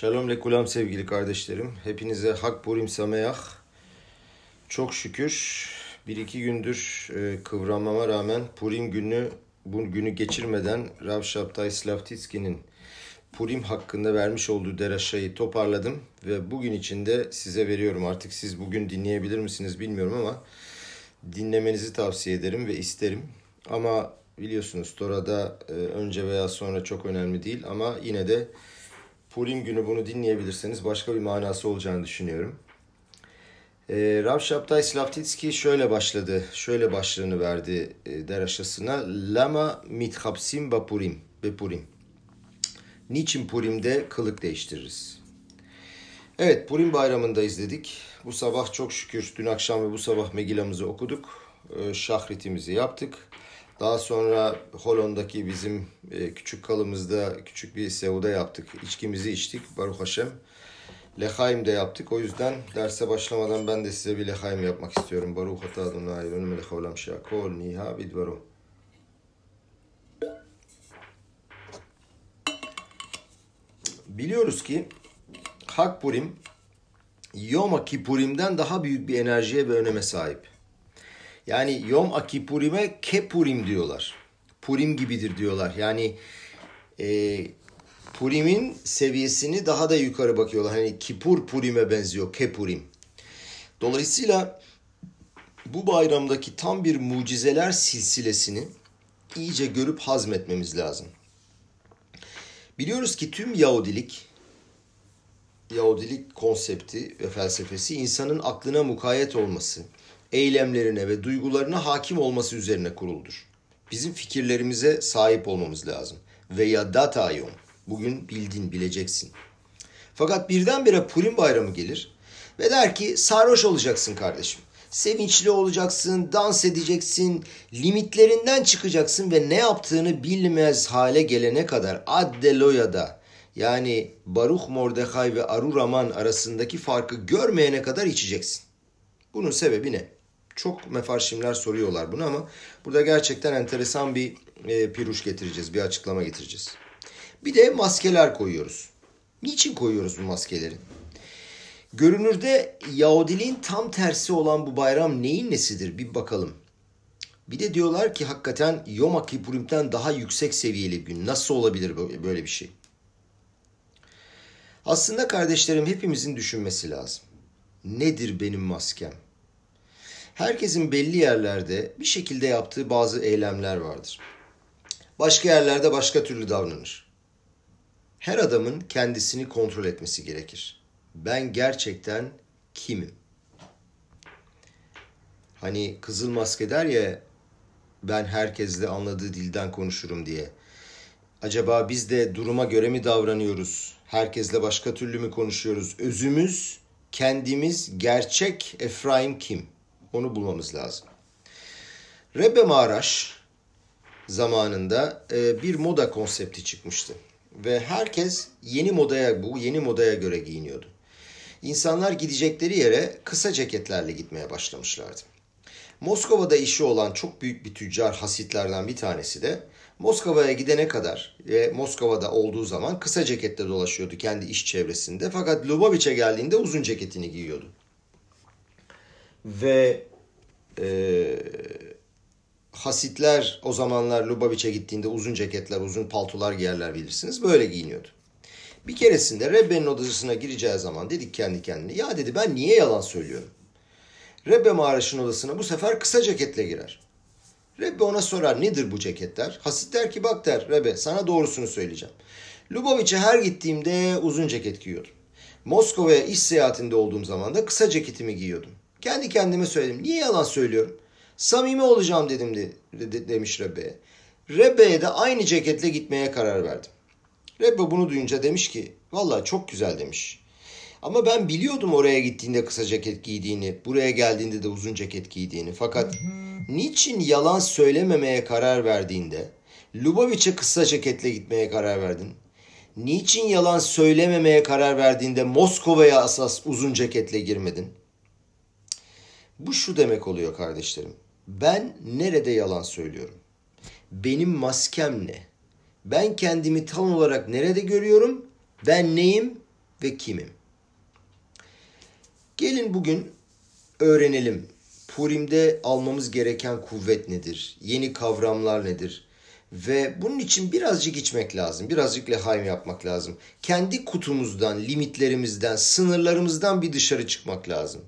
Shalom lekulam sevgili kardeşlerim. Hepinize Hak Purim Sameyah. Çok şükür bir iki gündür e, kıvranmama rağmen Purim günü bu günü geçirmeden Rav Şaptay Slavtitski'nin Purim hakkında vermiş olduğu deraşayı toparladım ve bugün içinde size veriyorum. Artık siz bugün dinleyebilir misiniz bilmiyorum ama dinlemenizi tavsiye ederim ve isterim. Ama biliyorsunuz Tora'da e, önce veya sonra çok önemli değil ama yine de Purim günü bunu dinleyebilirseniz başka bir manası olacağını düşünüyorum. E, Rav Şaptay Slavtitski şöyle başladı, şöyle başlığını verdi e, deraşasına. Lama mithapsim ba Purim, be Purim. Niçin Purim'de kılık değiştiririz? Evet, Purim bayramında izledik. Bu sabah çok şükür dün akşam ve bu sabah Megillamızı okuduk. E, şahritimizi yaptık. Daha sonra Holon'daki bizim e, küçük kalımızda küçük bir sevuda yaptık. İçkimizi içtik. Baruch Hashem. Lehaim de yaptık. O yüzden derse başlamadan ben de size bir lehaim yapmak istiyorum. Baruch ata Adonai ve melech olam şakol niha bidvaru. Biliyoruz ki Hak Purim Yom Kippurim'den daha büyük bir enerjiye ve öneme sahip. Yani Yom Akipurime Kepurim diyorlar. Purim gibidir diyorlar. Yani e, Purim'in seviyesini daha da yukarı bakıyorlar. Hani Kipur Purim'e benziyor. Kepurim. Dolayısıyla bu bayramdaki tam bir mucizeler silsilesini iyice görüp hazmetmemiz lazım. Biliyoruz ki tüm Yahudilik, Yahudilik konsepti ve felsefesi insanın aklına mukayyet olması, eylemlerine ve duygularına hakim olması üzerine kuruludur. Bizim fikirlerimize sahip olmamız lazım. Ve ya datayom. Bugün bildin, bileceksin. Fakat birdenbire Purim bayramı gelir ve der ki sarhoş olacaksın kardeşim. Sevinçli olacaksın, dans edeceksin, limitlerinden çıkacaksın ve ne yaptığını bilmez hale gelene kadar Addeloya'da yani Baruch Mordechai ve Aruraman arasındaki farkı görmeyene kadar içeceksin. Bunun sebebi ne? Çok mefarşimler soruyorlar bunu ama burada gerçekten enteresan bir e, piruş getireceğiz, bir açıklama getireceğiz. Bir de maskeler koyuyoruz. Niçin koyuyoruz bu maskeleri? Görünürde Yahudiliğin tam tersi olan bu bayram neyin nesidir bir bakalım. Bir de diyorlar ki hakikaten Yom Kippurim'den daha yüksek seviyeli bir gün. Nasıl olabilir böyle bir şey? Aslında kardeşlerim hepimizin düşünmesi lazım. Nedir benim maskem? Herkesin belli yerlerde bir şekilde yaptığı bazı eylemler vardır. Başka yerlerde başka türlü davranır. Her adamın kendisini kontrol etmesi gerekir. Ben gerçekten kimim? Hani Kızıl Maske der ya ben herkesle anladığı dilden konuşurum diye. Acaba biz de duruma göre mi davranıyoruz? Herkesle başka türlü mü konuşuyoruz? Özümüz, kendimiz, gerçek Efraim kim? Onu bulmamız lazım. Rebbe Maraş zamanında e, bir moda konsepti çıkmıştı. Ve herkes yeni modaya bu yeni modaya göre giyiniyordu. İnsanlar gidecekleri yere kısa ceketlerle gitmeye başlamışlardı. Moskova'da işi olan çok büyük bir tüccar hasitlerden bir tanesi de Moskova'ya gidene kadar ve Moskova'da olduğu zaman kısa ceketle dolaşıyordu kendi iş çevresinde. Fakat Lubavitch'e geldiğinde uzun ceketini giyiyordu. Ve e, Hasitler o zamanlar Lubavitch'e gittiğinde uzun ceketler, uzun paltolar giyerler bilirsiniz. Böyle giyiniyordu. Bir keresinde Rebbe'nin odasına gireceği zaman dedik kendi kendine. Ya dedi ben niye yalan söylüyorum? Rebbe Maraş'ın odasına bu sefer kısa ceketle girer. Rebbe ona sorar nedir bu ceketler? Hasit der ki bak der Rebbe sana doğrusunu söyleyeceğim. Lubavitch'e her gittiğimde uzun ceket giyiyordum. Moskova'ya iş seyahatinde olduğum zaman da kısa ceketimi giyiyordum. Kendi kendime söyledim. Niye yalan söylüyorum? Samimi olacağım dedim de, de, demiş Rebbe'ye. Rebbe'ye de aynı ceketle gitmeye karar verdim. Rebbe bunu duyunca demiş ki vallahi çok güzel demiş. Ama ben biliyordum oraya gittiğinde kısa ceket giydiğini, buraya geldiğinde de uzun ceket giydiğini. Fakat niçin yalan söylememeye karar verdiğinde Lubavitch'e kısa ceketle gitmeye karar verdin? Niçin yalan söylememeye karar verdiğinde Moskova'ya asas uzun ceketle girmedin? Bu şu demek oluyor kardeşlerim. Ben nerede yalan söylüyorum? Benim maskem ne? Ben kendimi tam olarak nerede görüyorum? Ben neyim? ve kimim? Gelin bugün öğrenelim. Purim'de almamız gereken kuvvet nedir? Yeni kavramlar nedir? Ve bunun için birazcık içmek lazım. Birazcık lehaim yapmak lazım. Kendi kutumuzdan, limitlerimizden, sınırlarımızdan bir dışarı çıkmak lazım.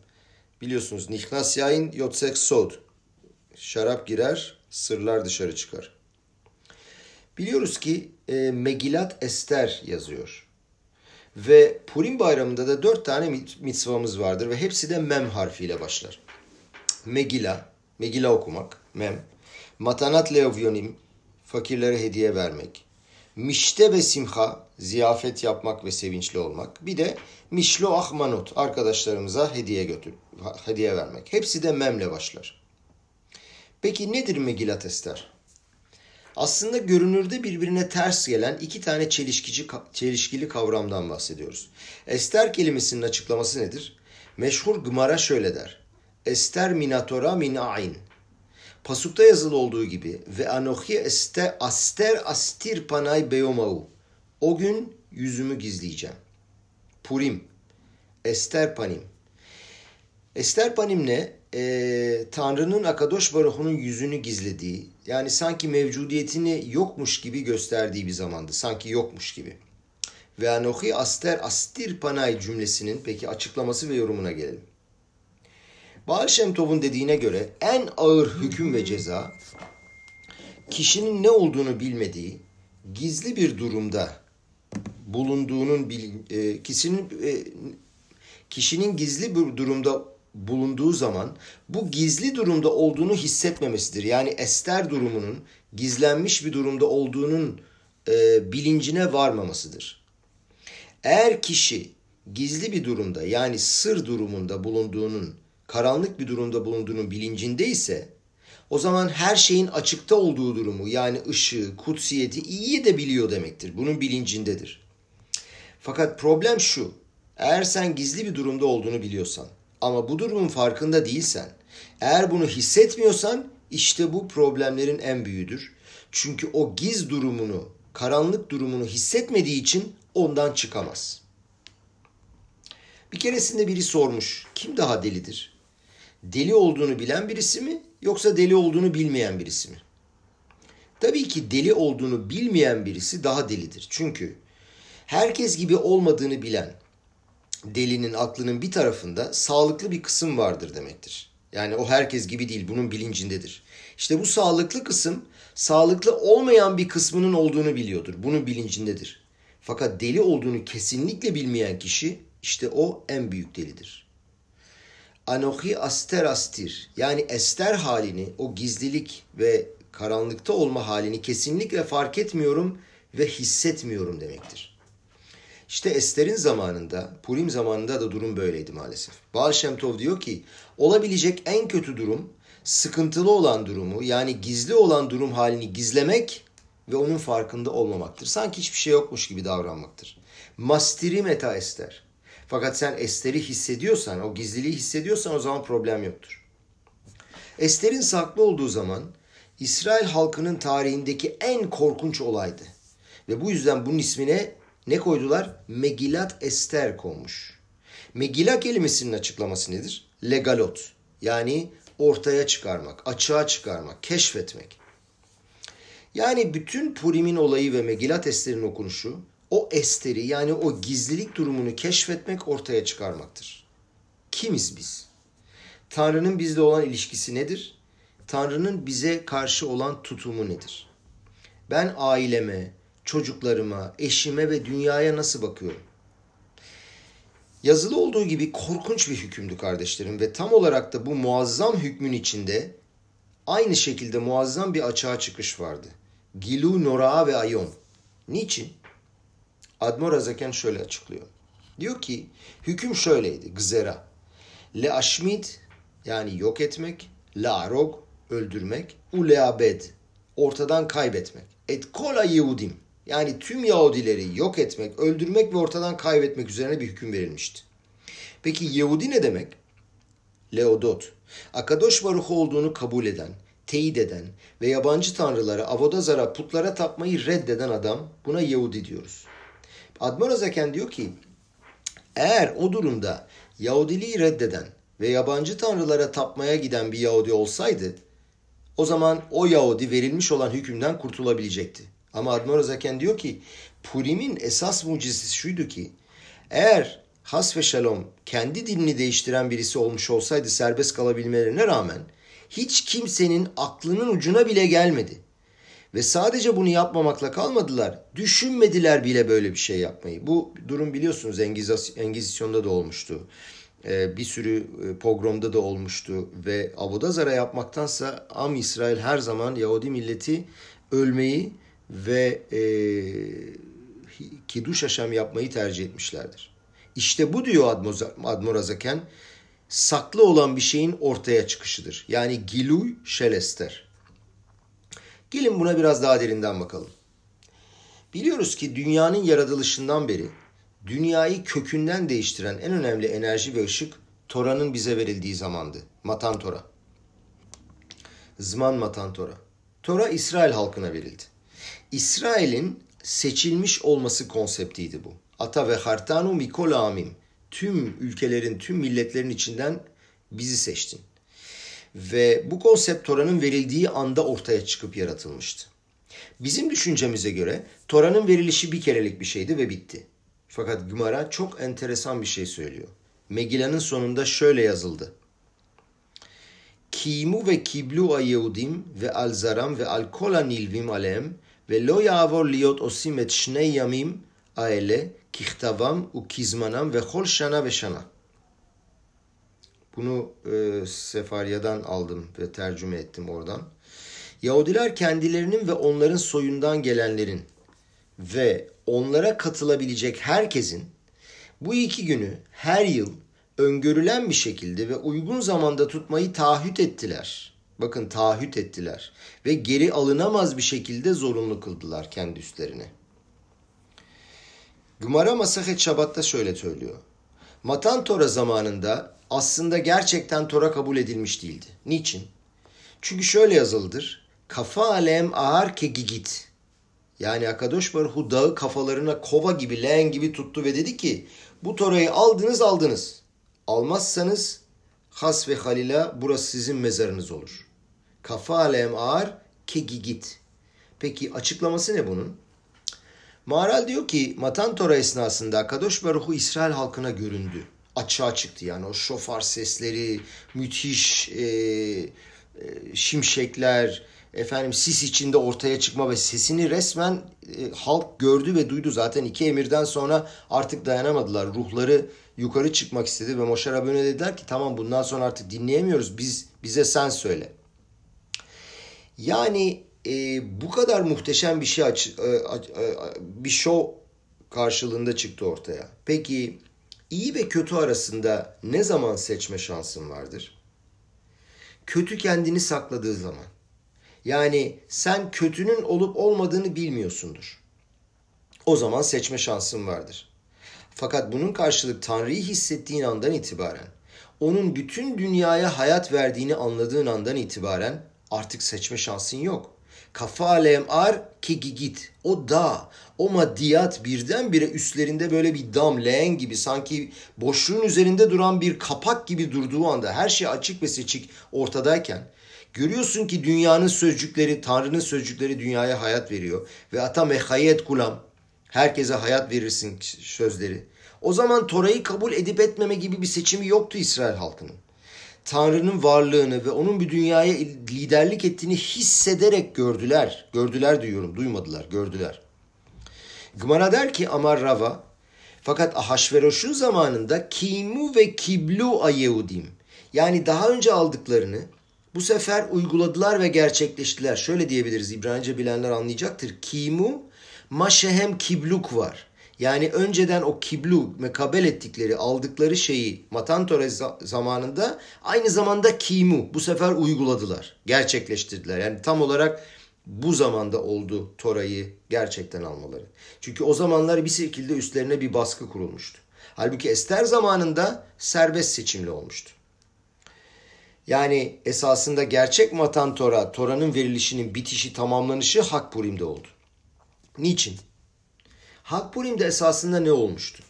Biliyorsunuz Nihnas yain yotsek sod. Şarap girer, sırlar dışarı çıkar. Biliyoruz ki e, Megilat Ester yazıyor. Ve Purim bayramında da dört tane mitzvamız vardır ve hepsi de mem harfiyle başlar. Megila, Megila okumak, mem. Matanat leovyonim, fakirlere hediye vermek. Mişte ve simha, ziyafet yapmak ve sevinçli olmak. Bir de mişlo ahmanot, arkadaşlarımıza hediye götür, hediye vermek. Hepsi de memle başlar. Peki nedir Megilat Ester? Aslında görünürde birbirine ters gelen iki tane çelişkici, çelişkili kavramdan bahsediyoruz. Ester kelimesinin açıklaması nedir? Meşhur Gımara şöyle der. Ester minatora min ayn. Pasukta yazılı olduğu gibi ve anohi este aster astir panay beyomau. O gün yüzümü gizleyeceğim. Purim. Ester panim. Ester panim ne? Ee, Tanrı'nın Akadosh Baruhu'nun yüzünü gizlediği, yani sanki mevcudiyetini yokmuş gibi gösterdiği bir zamandı. Sanki yokmuş gibi. Ve anohi aster astir panay cümlesinin peki açıklaması ve yorumuna gelelim. Baal Shem Tov'un dediğine göre en ağır hüküm ve ceza kişinin ne olduğunu bilmediği gizli bir durumda bulunduğunun e, kişinin e, kişinin gizli bir durumda bulunduğu zaman bu gizli durumda olduğunu hissetmemesidir. Yani ester durumunun gizlenmiş bir durumda olduğunun e, bilincine varmamasıdır. Eğer kişi gizli bir durumda yani sır durumunda bulunduğunun karanlık bir durumda bulunduğunun bilincinde ise o zaman her şeyin açıkta olduğu durumu yani ışığı, kutsiyeti iyi de biliyor demektir. Bunun bilincindedir. Fakat problem şu. Eğer sen gizli bir durumda olduğunu biliyorsan ama bu durumun farkında değilsen, eğer bunu hissetmiyorsan işte bu problemlerin en büyüğüdür. Çünkü o giz durumunu, karanlık durumunu hissetmediği için ondan çıkamaz. Bir keresinde biri sormuş, kim daha delidir? Deli olduğunu bilen birisi mi yoksa deli olduğunu bilmeyen birisi mi? Tabii ki deli olduğunu bilmeyen birisi daha delidir. Çünkü herkes gibi olmadığını bilen delinin aklının bir tarafında sağlıklı bir kısım vardır demektir. Yani o herkes gibi değil, bunun bilincindedir. İşte bu sağlıklı kısım sağlıklı olmayan bir kısmının olduğunu biliyordur. Bunun bilincindedir. Fakat deli olduğunu kesinlikle bilmeyen kişi işte o en büyük delidir anohi aster astir yani ester halini o gizlilik ve karanlıkta olma halini kesinlikle fark etmiyorum ve hissetmiyorum demektir. İşte Ester'in zamanında, Purim zamanında da durum böyleydi maalesef. Baal Shem Tov diyor ki, olabilecek en kötü durum, sıkıntılı olan durumu, yani gizli olan durum halini gizlemek ve onun farkında olmamaktır. Sanki hiçbir şey yokmuş gibi davranmaktır. Mastiri meta Ester. Fakat sen esteri hissediyorsan, o gizliliği hissediyorsan o zaman problem yoktur. Ester'in saklı olduğu zaman İsrail halkının tarihindeki en korkunç olaydı. Ve bu yüzden bunun ismine ne koydular? Megilat Ester konmuş. Megila kelimesinin açıklaması nedir? Legalot. Yani ortaya çıkarmak, açığa çıkarmak, keşfetmek. Yani bütün Purim'in olayı ve Megilat Ester'in okunuşu o esteri yani o gizlilik durumunu keşfetmek ortaya çıkarmaktır. Kimiz biz? Tanrı'nın bizle olan ilişkisi nedir? Tanrı'nın bize karşı olan tutumu nedir? Ben aileme, çocuklarıma, eşime ve dünyaya nasıl bakıyorum? Yazılı olduğu gibi korkunç bir hükümdü kardeşlerim ve tam olarak da bu muazzam hükmün içinde aynı şekilde muazzam bir açığa çıkış vardı. Gilu, Nora ve Ayon. Niçin? Admor Azaken şöyle açıklıyor. Diyor ki hüküm şöyleydi. Gzera. Le aşmid yani yok etmek. La arog öldürmek. U le abed ortadan kaybetmek. Et kola Yehudim yani tüm Yahudileri yok etmek, öldürmek ve ortadan kaybetmek üzerine bir hüküm verilmişti. Peki Yahudi ne demek? Leodot. Akadosh Baruch olduğunu kabul eden, teyit eden ve yabancı tanrılara, avodazara, putlara tapmayı reddeden adam buna Yahudi diyoruz. Admor Azaken diyor ki Eğer o durumda Yahudiliği reddeden ve yabancı tanrılara tapmaya giden bir Yahudi olsaydı o zaman o Yahudi verilmiş olan hükümden kurtulabilecekti. Ama Admor Zaken diyor ki Purim'in esas mucizesi şuydu ki eğer has ve şalom kendi dinini değiştiren birisi olmuş olsaydı serbest kalabilmelerine rağmen hiç kimsenin aklının ucuna bile gelmedi. Ve sadece bunu yapmamakla kalmadılar. Düşünmediler bile böyle bir şey yapmayı. Bu durum biliyorsunuz Engizisyon'da da olmuştu. Ee, bir sürü e, pogromda da olmuştu. Ve Abudazara yapmaktansa Am İsrail her zaman Yahudi milleti ölmeyi ve e, Kiddush Haşem yapmayı tercih etmişlerdir. İşte bu diyor Admor Azaken, saklı olan bir şeyin ortaya çıkışıdır. Yani giluy şelester. Gelin buna biraz daha derinden bakalım. Biliyoruz ki dünyanın yaratılışından beri dünyayı kökünden değiştiren en önemli enerji ve ışık Tora'nın bize verildiği zamandı. Matan Tora. Zman Matan Tora. Tora İsrail halkına verildi. İsrail'in seçilmiş olması konseptiydi bu. Ata ve hartanu mikol amim. Tüm ülkelerin, tüm milletlerin içinden bizi seçtin. Ve bu konsept Tora'nın verildiği anda ortaya çıkıp yaratılmıştı. Bizim düşüncemize göre Tora'nın verilişi bir kerelik bir şeydi ve bitti. Fakat Gümara çok enteresan bir şey söylüyor. Megilla'nın sonunda şöyle yazıldı. Kimu ve kiblu a Yehudim ve al zaram ve al kol nilvim alem ve lo yavor liot osim et shnei yamim aele kihtavam u kizmanam ve kol şana ve şana. Bunu e, Sefarya'dan aldım ve tercüme ettim oradan. Yahudiler kendilerinin ve onların soyundan gelenlerin ve onlara katılabilecek herkesin bu iki günü her yıl öngörülen bir şekilde ve uygun zamanda tutmayı taahhüt ettiler. Bakın taahhüt ettiler ve geri alınamaz bir şekilde zorunlu kıldılar kendi üstlerine. Gümara Masahet Şabat'ta şöyle söylüyor. Matan Tora zamanında aslında gerçekten Tora kabul edilmiş değildi. Niçin? Çünkü şöyle yazılıdır. Kafa alem ağır ke gigit. Yani Akadosh Baruhu dağı kafalarına kova gibi, leğen gibi tuttu ve dedi ki bu Tora'yı aldınız aldınız. Almazsanız has ve halila burası sizin mezarınız olur. Kafa alem ağır ke gigit. Peki açıklaması ne bunun? Maral diyor ki Matan Tora esnasında Kadosh Baruhu İsrail halkına göründü. Açığa çıktı yani o şofar sesleri, müthiş e, e, şimşekler, efendim sis içinde ortaya çıkma ve sesini resmen e, halk gördü ve duydu. Zaten iki emirden sonra artık dayanamadılar. Ruhları yukarı çıkmak istedi ve Moşer Rabbeinu dediler ki tamam bundan sonra artık dinleyemiyoruz. Biz bize sen söyle. Yani e, bu kadar muhteşem bir şey aç, e, e, bir show karşılığında çıktı ortaya. Peki iyi ve kötü arasında ne zaman seçme şansın vardır? Kötü kendini sakladığı zaman. Yani sen kötünün olup olmadığını bilmiyorsundur. O zaman seçme şansın vardır. Fakat bunun karşılık Tanrı'yı hissettiğin andan itibaren, onun bütün dünyaya hayat verdiğini anladığın andan itibaren artık seçme şansın yok. Kafa alem ar ki git. O da, o maddiyat birdenbire üstlerinde böyle bir dam, leğen gibi sanki boşluğun üzerinde duran bir kapak gibi durduğu anda her şey açık ve seçik ortadayken görüyorsun ki dünyanın sözcükleri, Tanrı'nın sözcükleri dünyaya hayat veriyor. Ve ata mehayet kulam, herkese hayat verirsin sözleri. O zaman Tora'yı kabul edip etmeme gibi bir seçimi yoktu İsrail halkının. Tanrı'nın varlığını ve onun bir dünyaya liderlik ettiğini hissederek gördüler. Gördüler diyorum, duymadılar, gördüler. Gmara der ki Amar Rava, fakat Ahasveroş'un zamanında kimu ve kiblu a Yehudim. Yani daha önce aldıklarını bu sefer uyguladılar ve gerçekleştiler. Şöyle diyebiliriz İbranice bilenler anlayacaktır. Kimu maşehem kibluk var. Yani önceden o kiblu mekabel ettikleri, aldıkları şeyi Matan Tore zamanında aynı zamanda kimu bu sefer uyguladılar, gerçekleştirdiler. Yani tam olarak bu zamanda oldu Tora'yı gerçekten almaları. Çünkü o zamanlar bir şekilde üstlerine bir baskı kurulmuştu. Halbuki Ester zamanında serbest seçimli olmuştu. Yani esasında gerçek Matan Tora, Tora'nın verilişinin bitişi, tamamlanışı Hakpurim'de oldu. Niçin? Hakpurim'de esasında ne olmuştu?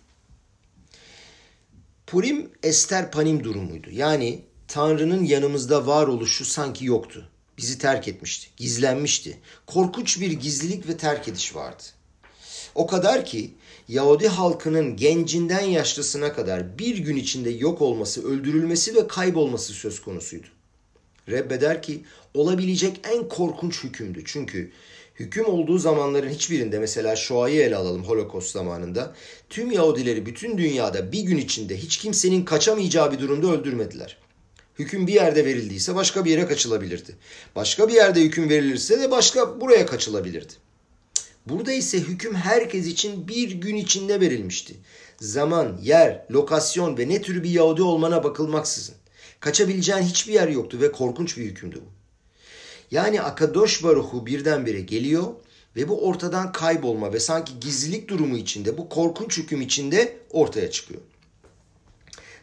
Purim Ester Panim durumuydu. Yani Tanrı'nın yanımızda var oluşu sanki yoktu. Bizi terk etmişti, gizlenmişti. Korkunç bir gizlilik ve terk ediş vardı. O kadar ki Yahudi halkının gencinden yaşlısına kadar bir gün içinde yok olması, öldürülmesi ve kaybolması söz konusuydu. Rebbe der ki olabilecek en korkunç hükümdü. Çünkü hüküm olduğu zamanların hiçbirinde mesela Şua'yı ele alalım Holocaust zamanında tüm Yahudileri bütün dünyada bir gün içinde hiç kimsenin kaçamayacağı bir durumda öldürmediler. Hüküm bir yerde verildiyse başka bir yere kaçılabilirdi. Başka bir yerde hüküm verilirse de başka buraya kaçılabilirdi. Burada ise hüküm herkes için bir gün içinde verilmişti. Zaman, yer, lokasyon ve ne tür bir Yahudi olmana bakılmaksızın. Kaçabileceğin hiçbir yer yoktu ve korkunç bir hükümdü bu. Yani Akadosh Baruhu birdenbire geliyor ve bu ortadan kaybolma ve sanki gizlilik durumu içinde bu korkunç hüküm içinde ortaya çıkıyor.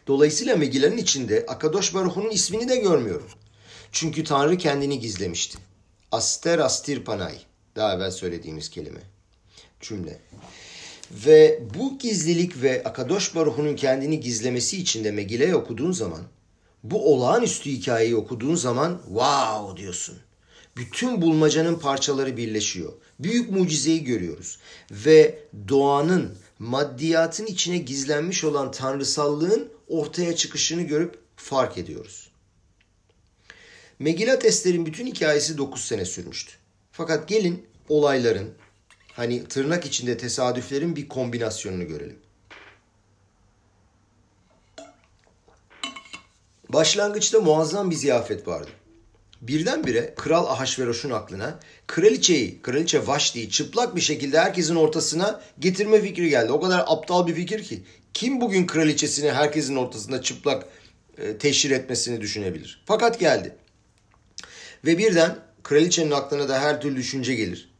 Dolayısıyla Megile'nin içinde Akadosh Baruhu'nun ismini de görmüyorum. Çünkü Tanrı kendini gizlemişti. Aster astir panay. Daha evvel söylediğimiz kelime. Cümle. Ve bu gizlilik ve Akadosh Baruhu'nun kendini gizlemesi içinde Megile'yi okuduğun zaman bu olağanüstü hikayeyi okuduğun zaman wow diyorsun. Bütün bulmacanın parçaları birleşiyor. Büyük mucizeyi görüyoruz. Ve doğanın, maddiyatın içine gizlenmiş olan tanrısallığın ortaya çıkışını görüp fark ediyoruz. Megilat Ester'in bütün hikayesi 9 sene sürmüştü. Fakat gelin olayların, hani tırnak içinde tesadüflerin bir kombinasyonunu görelim. Başlangıçta muazzam bir ziyafet vardı. Birdenbire Kral Ahasveroş'un aklına kraliçeyi, kraliçe Vaşti'yi çıplak bir şekilde herkesin ortasına getirme fikri geldi. O kadar aptal bir fikir ki. Kim bugün kraliçesini herkesin ortasında çıplak e, teşhir etmesini düşünebilir? Fakat geldi. Ve birden kraliçenin aklına da her türlü düşünce gelir.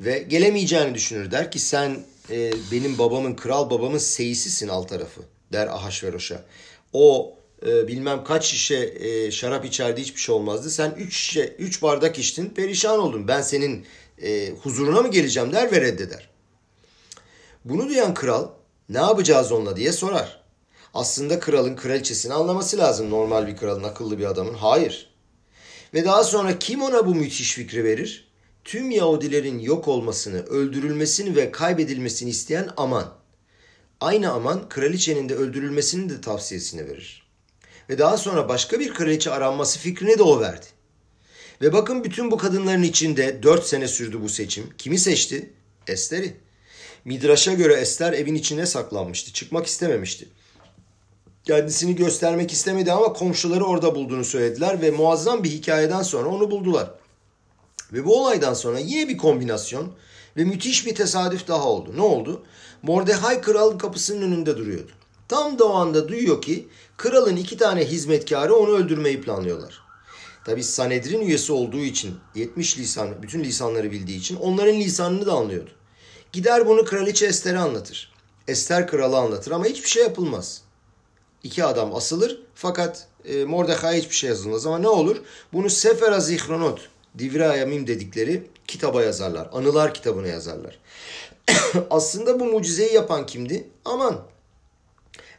Ve gelemeyeceğini düşünür. Der ki sen e, benim babamın, kral babamın seyisisin alt tarafı. Der Ahasveroş'a. O e, bilmem kaç şişe e, şarap içerdi hiçbir şey olmazdı. Sen üç şişe, üç bardak içtin perişan oldun. Ben senin e, huzuruna mı geleceğim der ve reddeder. Bunu duyan kral ne yapacağız onunla diye sorar. Aslında kralın kraliçesini anlaması lazım normal bir kralın, akıllı bir adamın. Hayır. Ve daha sonra kim ona bu müthiş fikri verir? Tüm Yahudilerin yok olmasını, öldürülmesini ve kaybedilmesini isteyen Aman. Aynı Aman kraliçenin de öldürülmesini de tavsiyesini verir. Ve daha sonra başka bir kraliçe aranması fikrini de o verdi. Ve bakın bütün bu kadınların içinde dört sene sürdü bu seçim. Kimi seçti? Ester'i. Midraş'a göre Ester evin içine saklanmıştı. Çıkmak istememişti. Kendisini göstermek istemedi ama komşuları orada bulduğunu söylediler ve muazzam bir hikayeden sonra onu buldular. Ve bu olaydan sonra yine bir kombinasyon ve müthiş bir tesadüf daha oldu. Ne oldu? Mordecai kralın kapısının önünde duruyordu. Tam da o anda duyuyor ki kralın iki tane hizmetkarı onu öldürmeyi planlıyorlar. Tabi Sanedrin üyesi olduğu için 70 lisan, bütün lisanları bildiği için onların lisanını da anlıyordu. Gider bunu kraliçe Ester'e anlatır. Ester kralı anlatır ama hiçbir şey yapılmaz. İki adam asılır fakat e, Mordecai hiçbir şey yazılmaz ama ne olur? Bunu Sefer Zihronot, Divre Ayamim dedikleri kitaba yazarlar. Anılar kitabına yazarlar. Aslında bu mucizeyi yapan kimdi? Aman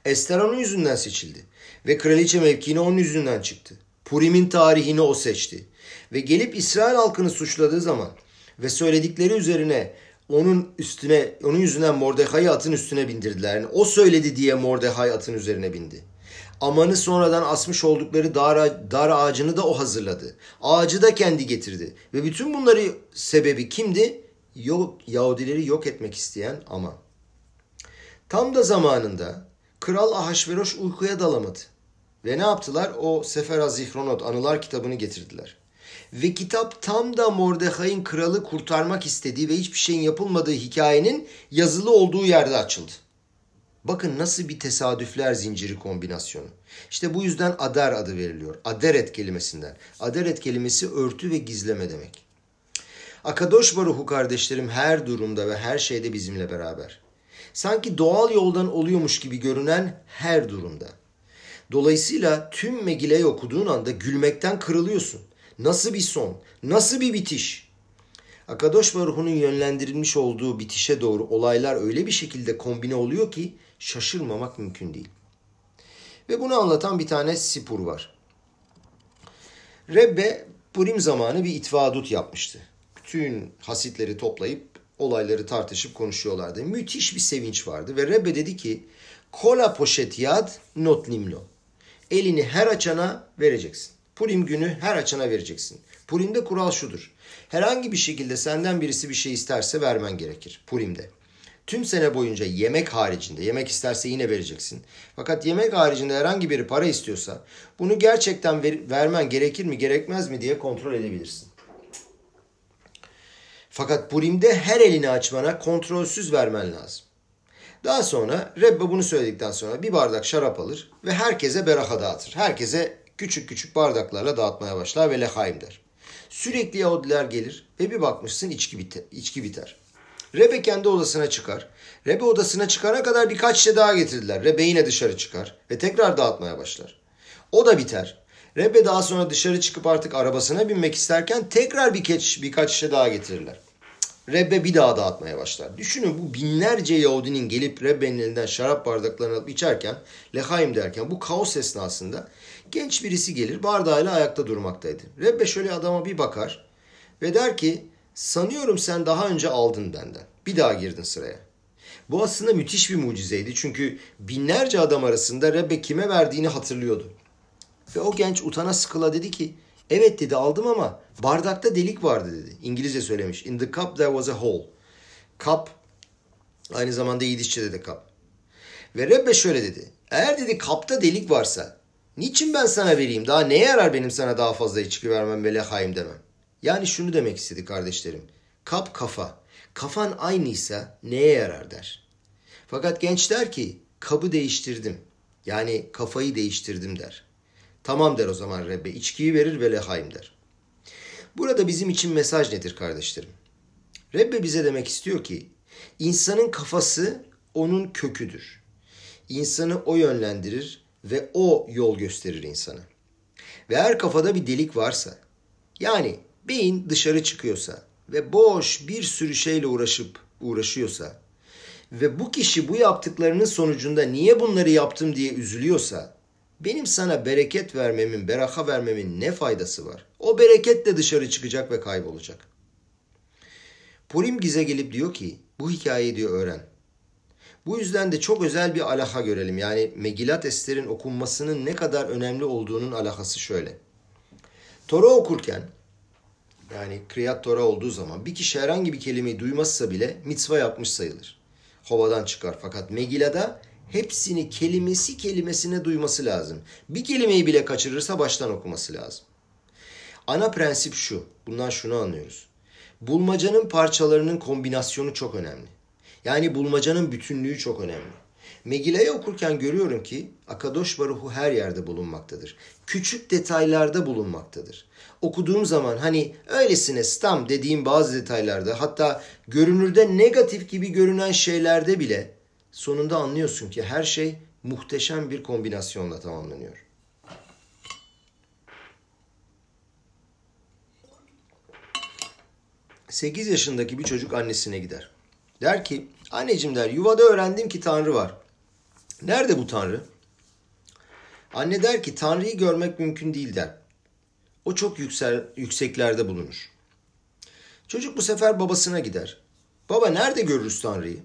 Ester onun yüzünden seçildi. Ve kraliçe mevkiine onun yüzünden çıktı. Purim'in tarihini o seçti. Ve gelip İsrail halkını suçladığı zaman ve söyledikleri üzerine onun üstüne, onun yüzünden Mordecai'yi atın üstüne bindirdiler. Yani o söyledi diye Mordecai atın üzerine bindi. Amanı sonradan asmış oldukları dar, dar ağacını da o hazırladı. Ağacı da kendi getirdi. Ve bütün bunları sebebi kimdi? Yok, Yahudileri yok etmek isteyen Aman. Tam da zamanında Kral Ahasveroş uykuya dalamadı. Ve ne yaptılar? O Sefer Zihronot anılar kitabını getirdiler. Ve kitap tam da Mordecai'nin kralı kurtarmak istediği ve hiçbir şeyin yapılmadığı hikayenin yazılı olduğu yerde açıldı. Bakın nasıl bir tesadüfler zinciri kombinasyonu. İşte bu yüzden Adar adı veriliyor. Aderet kelimesinden. Aderet kelimesi örtü ve gizleme demek. Akadosh Baruhu kardeşlerim her durumda ve her şeyde bizimle beraber sanki doğal yoldan oluyormuş gibi görünen her durumda. Dolayısıyla tüm Megile'yi okuduğun anda gülmekten kırılıyorsun. Nasıl bir son, nasıl bir bitiş? Akadosh Baruhu'nun yönlendirilmiş olduğu bitişe doğru olaylar öyle bir şekilde kombine oluyor ki şaşırmamak mümkün değil. Ve bunu anlatan bir tane sipur var. Rebbe Purim zamanı bir itvadut yapmıştı. Bütün hasitleri toplayıp olayları tartışıp konuşuyorlardı. Müthiş bir sevinç vardı ve Rebbe dedi ki Kola poşet yad not nimlo. Elini her açana vereceksin. Purim günü her açana vereceksin. Purim'de kural şudur. Herhangi bir şekilde senden birisi bir şey isterse vermen gerekir. Purim'de. Tüm sene boyunca yemek haricinde, yemek isterse yine vereceksin. Fakat yemek haricinde herhangi biri para istiyorsa bunu gerçekten ver, vermen gerekir mi gerekmez mi diye kontrol edebilirsin. Fakat Purim'de her elini açmana kontrolsüz vermen lazım. Daha sonra Rebbe bunu söyledikten sonra bir bardak şarap alır ve herkese beraha dağıtır. Herkese küçük küçük bardaklarla dağıtmaya başlar ve lehaim der. Sürekli Yahudiler gelir ve bir bakmışsın içki, biter, içki biter. Rebe kendi odasına çıkar. Rebe odasına çıkana kadar birkaç şey daha getirdiler. Rebe yine dışarı çıkar ve tekrar dağıtmaya başlar. O da biter. Rebe daha sonra dışarı çıkıp artık arabasına binmek isterken tekrar birkaç, birkaç şey daha getirirler. Rebbe bir daha dağıtmaya başlar. Düşünün bu binlerce Yahudinin gelip Rebbe'nin elinden şarap bardaklarını alıp içerken, lehaim derken bu kaos esnasında genç birisi gelir bardağıyla ayakta durmaktaydı. Rebbe şöyle adama bir bakar ve der ki sanıyorum sen daha önce aldın benden. Bir daha girdin sıraya. Bu aslında müthiş bir mucizeydi çünkü binlerce adam arasında Rebbe kime verdiğini hatırlıyordu. Ve o genç utana sıkıla dedi ki Evet dedi aldım ama bardakta delik vardı dedi. İngilizce söylemiş. In the cup there was a hole. Cup aynı zamanda Yidişçe'de de kap. Ve Rebbe şöyle dedi. Eğer dedi kapta delik varsa niçin ben sana vereyim? Daha neye yarar benim sana daha fazla içki vermem ve lehayim demem? Yani şunu demek istedi kardeşlerim. Kap kafa. Kafan aynıysa neye yarar der. Fakat genç der ki kabı değiştirdim. Yani kafayı değiştirdim der. Tamam der o zaman Rebbe. İçkiyi verir ve lehaim der. Burada bizim için mesaj nedir kardeşlerim? Rebbe bize demek istiyor ki insanın kafası onun köküdür. İnsanı o yönlendirir ve o yol gösterir insana. Ve eğer kafada bir delik varsa yani beyin dışarı çıkıyorsa ve boş bir sürü şeyle uğraşıp uğraşıyorsa ve bu kişi bu yaptıklarının sonucunda niye bunları yaptım diye üzülüyorsa benim sana bereket vermemin, beraka vermemin ne faydası var? O bereket de dışarı çıkacak ve kaybolacak. Purim Giz'e gelip diyor ki bu hikayeyi diyor öğren. Bu yüzden de çok özel bir alaha görelim. Yani Megilat Ester'in okunmasının ne kadar önemli olduğunun alakası şöyle. Tora okurken yani Kriyat Tora olduğu zaman bir kişi herhangi bir kelimeyi duymazsa bile mitzva yapmış sayılır. Hovadan çıkar. Fakat Megila'da hepsini kelimesi kelimesine duyması lazım. Bir kelimeyi bile kaçırırsa baştan okuması lazım. Ana prensip şu. Bundan şunu anlıyoruz. Bulmacanın parçalarının kombinasyonu çok önemli. Yani bulmacanın bütünlüğü çok önemli. Megile'yi okurken görüyorum ki Akadosh Baruhu her yerde bulunmaktadır. Küçük detaylarda bulunmaktadır. Okuduğum zaman hani öylesine stam dediğim bazı detaylarda hatta görünürde negatif gibi görünen şeylerde bile sonunda anlıyorsun ki her şey muhteşem bir kombinasyonla tamamlanıyor. Sekiz yaşındaki bir çocuk annesine gider. Der ki, anneciğim der, yuvada öğrendim ki Tanrı var. Nerede bu Tanrı? Anne der ki, Tanrı'yı görmek mümkün değil der. O çok yüksel, yükseklerde bulunur. Çocuk bu sefer babasına gider. Baba nerede görürüz Tanrı'yı?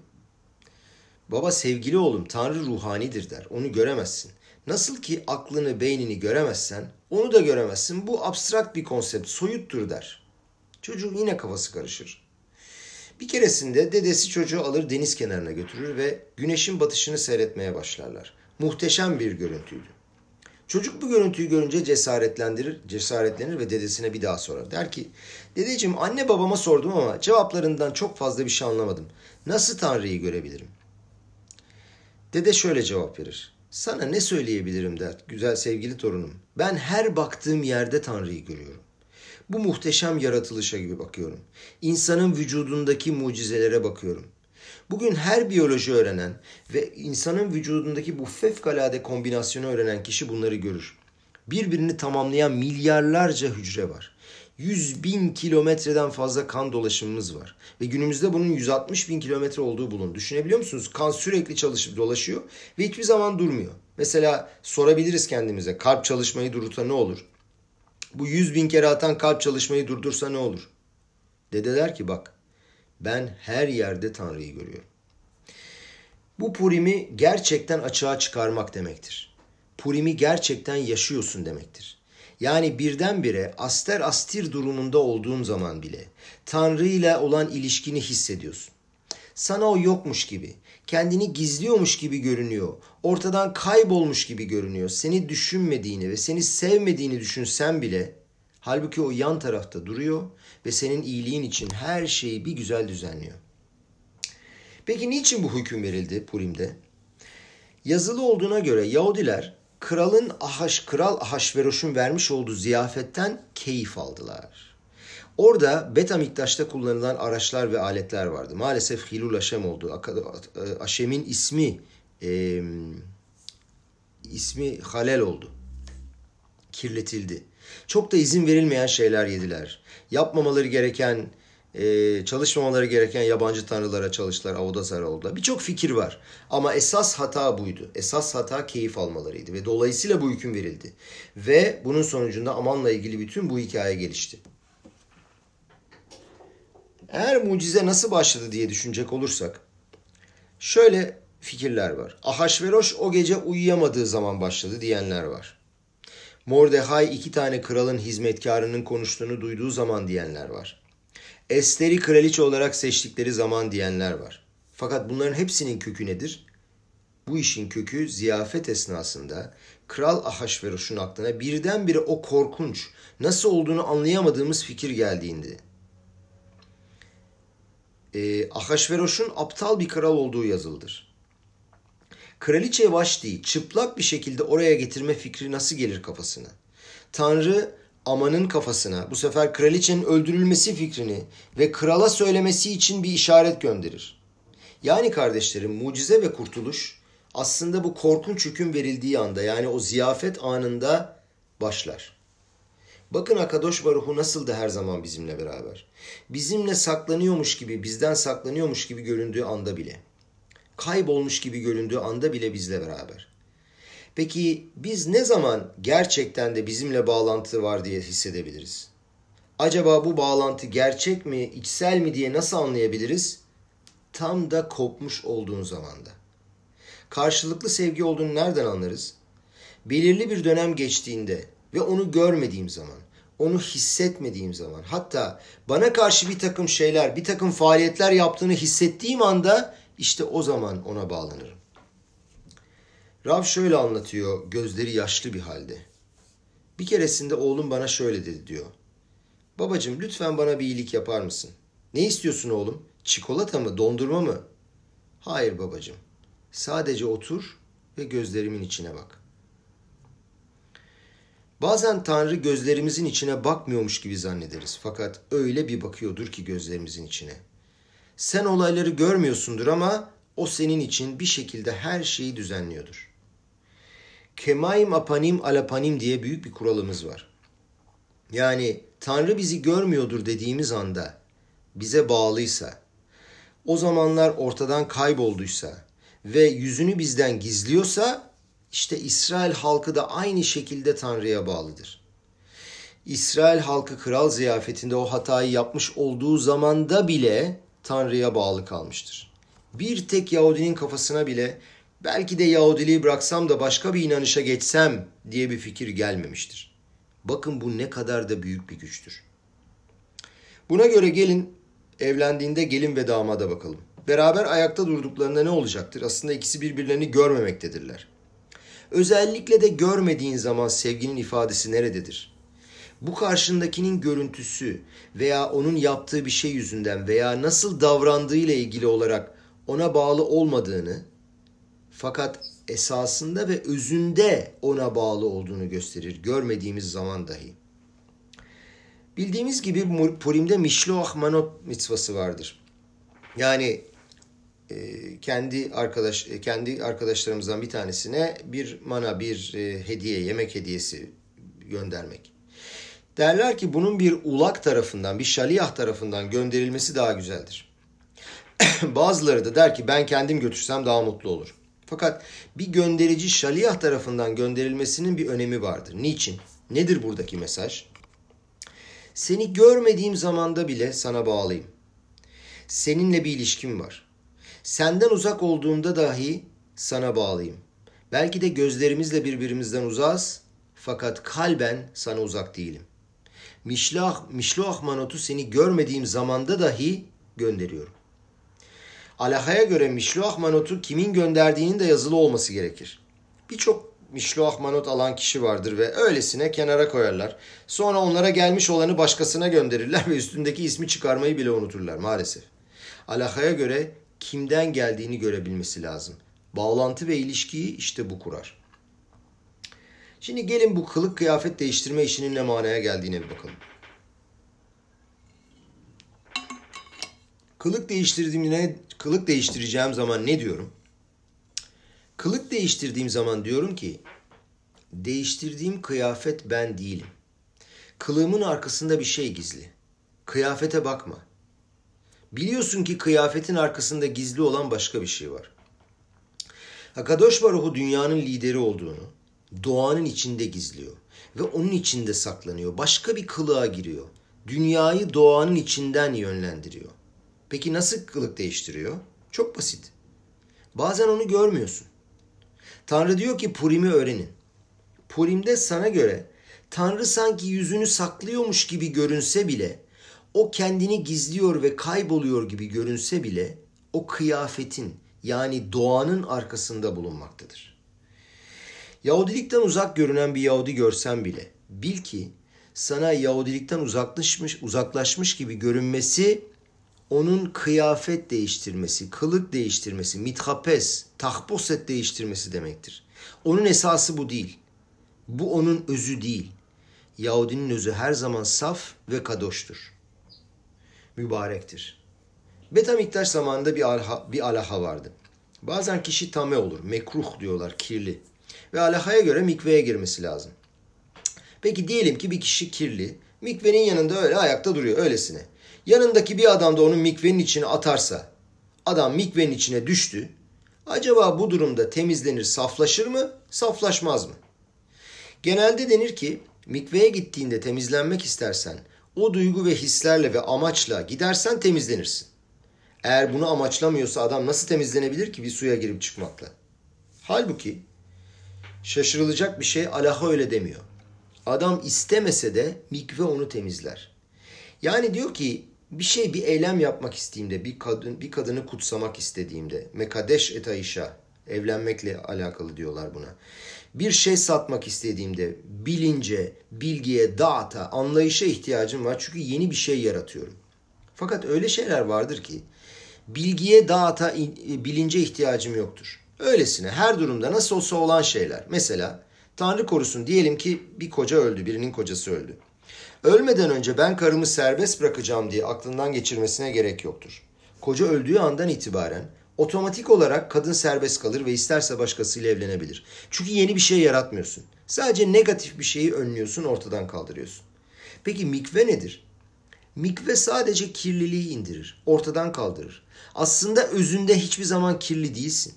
Baba sevgili oğlum Tanrı ruhanidir der. Onu göremezsin. Nasıl ki aklını, beynini göremezsen onu da göremezsin. Bu abstrakt bir konsept, soyuttur der. Çocuğun yine kafası karışır. Bir keresinde dedesi çocuğu alır deniz kenarına götürür ve güneşin batışını seyretmeye başlarlar. Muhteşem bir görüntüydü. Çocuk bu görüntüyü görünce cesaretlendirir, cesaretlenir ve dedesine bir daha sorar. Der ki, dedeciğim anne babama sordum ama cevaplarından çok fazla bir şey anlamadım. Nasıl Tanrı'yı görebilirim? Dede şöyle cevap verir. Sana ne söyleyebilirim der güzel sevgili torunum. Ben her baktığım yerde Tanrı'yı görüyorum. Bu muhteşem yaratılışa gibi bakıyorum. İnsanın vücudundaki mucizelere bakıyorum. Bugün her biyoloji öğrenen ve insanın vücudundaki bu fevkalade kombinasyonu öğrenen kişi bunları görür. Birbirini tamamlayan milyarlarca hücre var. 100 bin kilometreden fazla kan dolaşımımız var. Ve günümüzde bunun 160 bin kilometre olduğu bulun. Düşünebiliyor musunuz? Kan sürekli çalışıp dolaşıyor ve hiçbir zaman durmuyor. Mesela sorabiliriz kendimize kalp çalışmayı durursa ne olur? Bu 100 bin kere atan kalp çalışmayı durdursa ne olur? Dedeler ki bak ben her yerde Tanrı'yı görüyorum. Bu Purim'i gerçekten açığa çıkarmak demektir. Purim'i gerçekten yaşıyorsun demektir. Yani birdenbire aster astir durumunda olduğun zaman bile Tanrı ile olan ilişkini hissediyorsun. Sana o yokmuş gibi, kendini gizliyormuş gibi görünüyor, ortadan kaybolmuş gibi görünüyor. Seni düşünmediğini ve seni sevmediğini düşünsen bile halbuki o yan tarafta duruyor ve senin iyiliğin için her şeyi bir güzel düzenliyor. Peki niçin bu hüküm verildi Purim'de? Yazılı olduğuna göre Yahudiler kralın Ahaş, kral Ahasveroş'un vermiş olduğu ziyafetten keyif aldılar. Orada Betamiktaş'ta kullanılan araçlar ve aletler vardı. Maalesef Hilul Haşem oldu. Haşem'in ismi e, ismi Halel oldu. Kirletildi. Çok da izin verilmeyen şeyler yediler. Yapmamaları gereken e, çalışmamaları gereken yabancı tanrılara çalıştılar, Avodazar oldular. Birçok fikir var. Ama esas hata buydu. Esas hata keyif almalarıydı. Ve dolayısıyla bu hüküm verildi. Ve bunun sonucunda Aman'la ilgili bütün bu hikaye gelişti. Eğer mucize nasıl başladı diye düşünecek olursak, şöyle fikirler var. Ahasveroş o gece uyuyamadığı zaman başladı diyenler var. Mordehay iki tane kralın hizmetkarının konuştuğunu duyduğu zaman diyenler var. Ester'i kraliçe olarak seçtikleri zaman diyenler var. Fakat bunların hepsinin kökü nedir? Bu işin kökü ziyafet esnasında Kral Ahasveroş'un aklına birdenbire o korkunç, nasıl olduğunu anlayamadığımız fikir geldiğinde. Ee, Ahasveroş'un aptal bir kral olduğu yazıldır. Kraliçe Vaşti'yi çıplak bir şekilde oraya getirme fikri nasıl gelir kafasına? Tanrı Aman'ın kafasına bu sefer kraliçenin öldürülmesi fikrini ve krala söylemesi için bir işaret gönderir. Yani kardeşlerim mucize ve kurtuluş aslında bu korkunç hüküm verildiği anda yani o ziyafet anında başlar. Bakın Akadosh Baruhu nasıl da her zaman bizimle beraber. Bizimle saklanıyormuş gibi, bizden saklanıyormuş gibi göründüğü anda bile. Kaybolmuş gibi göründüğü anda bile bizle beraber. Peki biz ne zaman gerçekten de bizimle bağlantı var diye hissedebiliriz? Acaba bu bağlantı gerçek mi, içsel mi diye nasıl anlayabiliriz? Tam da kopmuş olduğun zamanda. Karşılıklı sevgi olduğunu nereden anlarız? Belirli bir dönem geçtiğinde ve onu görmediğim zaman, onu hissetmediğim zaman, hatta bana karşı bir takım şeyler, bir takım faaliyetler yaptığını hissettiğim anda işte o zaman ona bağlanırım. Rav şöyle anlatıyor gözleri yaşlı bir halde. Bir keresinde oğlum bana şöyle dedi diyor. Babacım lütfen bana bir iyilik yapar mısın? Ne istiyorsun oğlum? Çikolata mı, dondurma mı? Hayır babacım. Sadece otur ve gözlerimin içine bak. Bazen Tanrı gözlerimizin içine bakmıyormuş gibi zannederiz. Fakat öyle bir bakıyordur ki gözlerimizin içine. Sen olayları görmüyorsundur ama o senin için bir şekilde her şeyi düzenliyordur. Kemaim apanim alapanim diye büyük bir kuralımız var. Yani Tanrı bizi görmüyordur dediğimiz anda bize bağlıysa, o zamanlar ortadan kaybolduysa ve yüzünü bizden gizliyorsa işte İsrail halkı da aynı şekilde Tanrı'ya bağlıdır. İsrail halkı kral ziyafetinde o hatayı yapmış olduğu zamanda bile Tanrı'ya bağlı kalmıştır. Bir tek Yahudinin kafasına bile belki de Yahudiliği bıraksam da başka bir inanışa geçsem diye bir fikir gelmemiştir. Bakın bu ne kadar da büyük bir güçtür. Buna göre gelin evlendiğinde gelin ve damada bakalım. Beraber ayakta durduklarında ne olacaktır? Aslında ikisi birbirlerini görmemektedirler. Özellikle de görmediğin zaman sevginin ifadesi nerededir? Bu karşındakinin görüntüsü veya onun yaptığı bir şey yüzünden veya nasıl davrandığıyla ilgili olarak ona bağlı olmadığını fakat esasında ve özünde ona bağlı olduğunu gösterir görmediğimiz zaman dahi. Bildiğimiz gibi Purim'de Mişloah Manot mitzvası vardır. Yani e, kendi arkadaş e, kendi arkadaşlarımızdan bir tanesine bir mana bir e, hediye yemek hediyesi göndermek. Derler ki bunun bir ulak tarafından, bir şaliyah tarafından gönderilmesi daha güzeldir. Bazıları da der ki ben kendim götürsem daha mutlu olur. Fakat bir gönderici şaliyah tarafından gönderilmesinin bir önemi vardır. Niçin? Nedir buradaki mesaj? Seni görmediğim zamanda bile sana bağlıyım. Seninle bir ilişkim var. Senden uzak olduğumda dahi sana bağlıyım. Belki de gözlerimizle birbirimizden uzağız fakat kalben sana uzak değilim. Mişlah, mişluah manotu seni görmediğim zamanda dahi gönderiyorum. Alahaya göre mişluah manotu kimin gönderdiğinin de yazılı olması gerekir. Birçok mişluah manot alan kişi vardır ve öylesine kenara koyarlar. Sonra onlara gelmiş olanı başkasına gönderirler ve üstündeki ismi çıkarmayı bile unuturlar maalesef. Alahaya göre kimden geldiğini görebilmesi lazım. Bağlantı ve ilişkiyi işte bu kurar. Şimdi gelin bu kılık kıyafet değiştirme işinin ne manaya geldiğine bir bakalım. Kılık değiştirdiğimde kılık değiştireceğim zaman ne diyorum? Kılık değiştirdiğim zaman diyorum ki değiştirdiğim kıyafet ben değilim. Kılığımın arkasında bir şey gizli. Kıyafete bakma. Biliyorsun ki kıyafetin arkasında gizli olan başka bir şey var. Hakadosh Baruhu dünyanın lideri olduğunu, doğanın içinde gizliyor ve onun içinde saklanıyor. Başka bir kılığa giriyor. Dünyayı doğanın içinden yönlendiriyor. Peki nasıl kılık değiştiriyor? Çok basit. Bazen onu görmüyorsun. Tanrı diyor ki Purim'i öğrenin. Purim'de sana göre Tanrı sanki yüzünü saklıyormuş gibi görünse bile, o kendini gizliyor ve kayboluyor gibi görünse bile, o kıyafetin yani doğanın arkasında bulunmaktadır. Yahudilikten uzak görünen bir Yahudi görsen bile, bil ki sana Yahudilikten uzaklaşmış, uzaklaşmış gibi görünmesi onun kıyafet değiştirmesi, kılık değiştirmesi, mithapes, tahposet değiştirmesi demektir. Onun esası bu değil. Bu onun özü değil. Yahudinin özü her zaman saf ve kadoştur. Mübarektir. Betamiktaş zamanında bir, alha, bir alaha vardı. Bazen kişi tame olur, mekruh diyorlar, kirli. Ve alahaya göre mikveye girmesi lazım. Peki diyelim ki bir kişi kirli, mikvenin yanında öyle ayakta duruyor, öylesine. Yanındaki bir adam da onun mikvenin içine atarsa, adam mikvenin içine düştü. Acaba bu durumda temizlenir, saflaşır mı, saflaşmaz mı? Genelde denir ki mikveye gittiğinde temizlenmek istersen o duygu ve hislerle ve amaçla gidersen temizlenirsin. Eğer bunu amaçlamıyorsa adam nasıl temizlenebilir ki bir suya girip çıkmakla? Halbuki şaşırılacak bir şey Allah öyle demiyor. Adam istemese de mikve onu temizler. Yani diyor ki bir şey bir eylem yapmak istediğimde, bir kadın bir kadını kutsamak istediğimde, mekadeş et aişa, evlenmekle alakalı diyorlar buna. Bir şey satmak istediğimde bilince, bilgiye, dağıta, anlayışa ihtiyacım var çünkü yeni bir şey yaratıyorum. Fakat öyle şeyler vardır ki bilgiye, dağıta, bilince ihtiyacım yoktur. Öylesine her durumda nasıl olsa olan şeyler. Mesela Tanrı korusun diyelim ki bir koca öldü, birinin kocası öldü. Ölmeden önce ben karımı serbest bırakacağım diye aklından geçirmesine gerek yoktur. Koca öldüğü andan itibaren otomatik olarak kadın serbest kalır ve isterse başkasıyla evlenebilir. Çünkü yeni bir şey yaratmıyorsun. Sadece negatif bir şeyi önlüyorsun, ortadan kaldırıyorsun. Peki mikve nedir? Mikve sadece kirliliği indirir, ortadan kaldırır. Aslında özünde hiçbir zaman kirli değilsin.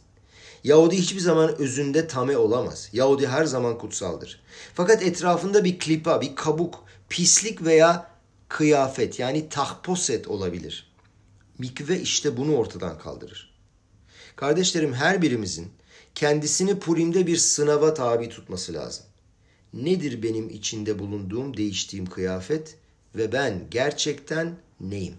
Yahudi hiçbir zaman özünde tame olamaz. Yahudi her zaman kutsaldır. Fakat etrafında bir klipa, bir kabuk, pislik veya kıyafet yani tahposet olabilir. Mikve işte bunu ortadan kaldırır. Kardeşlerim her birimizin kendisini Purim'de bir sınava tabi tutması lazım. Nedir benim içinde bulunduğum, değiştiğim kıyafet ve ben gerçekten neyim?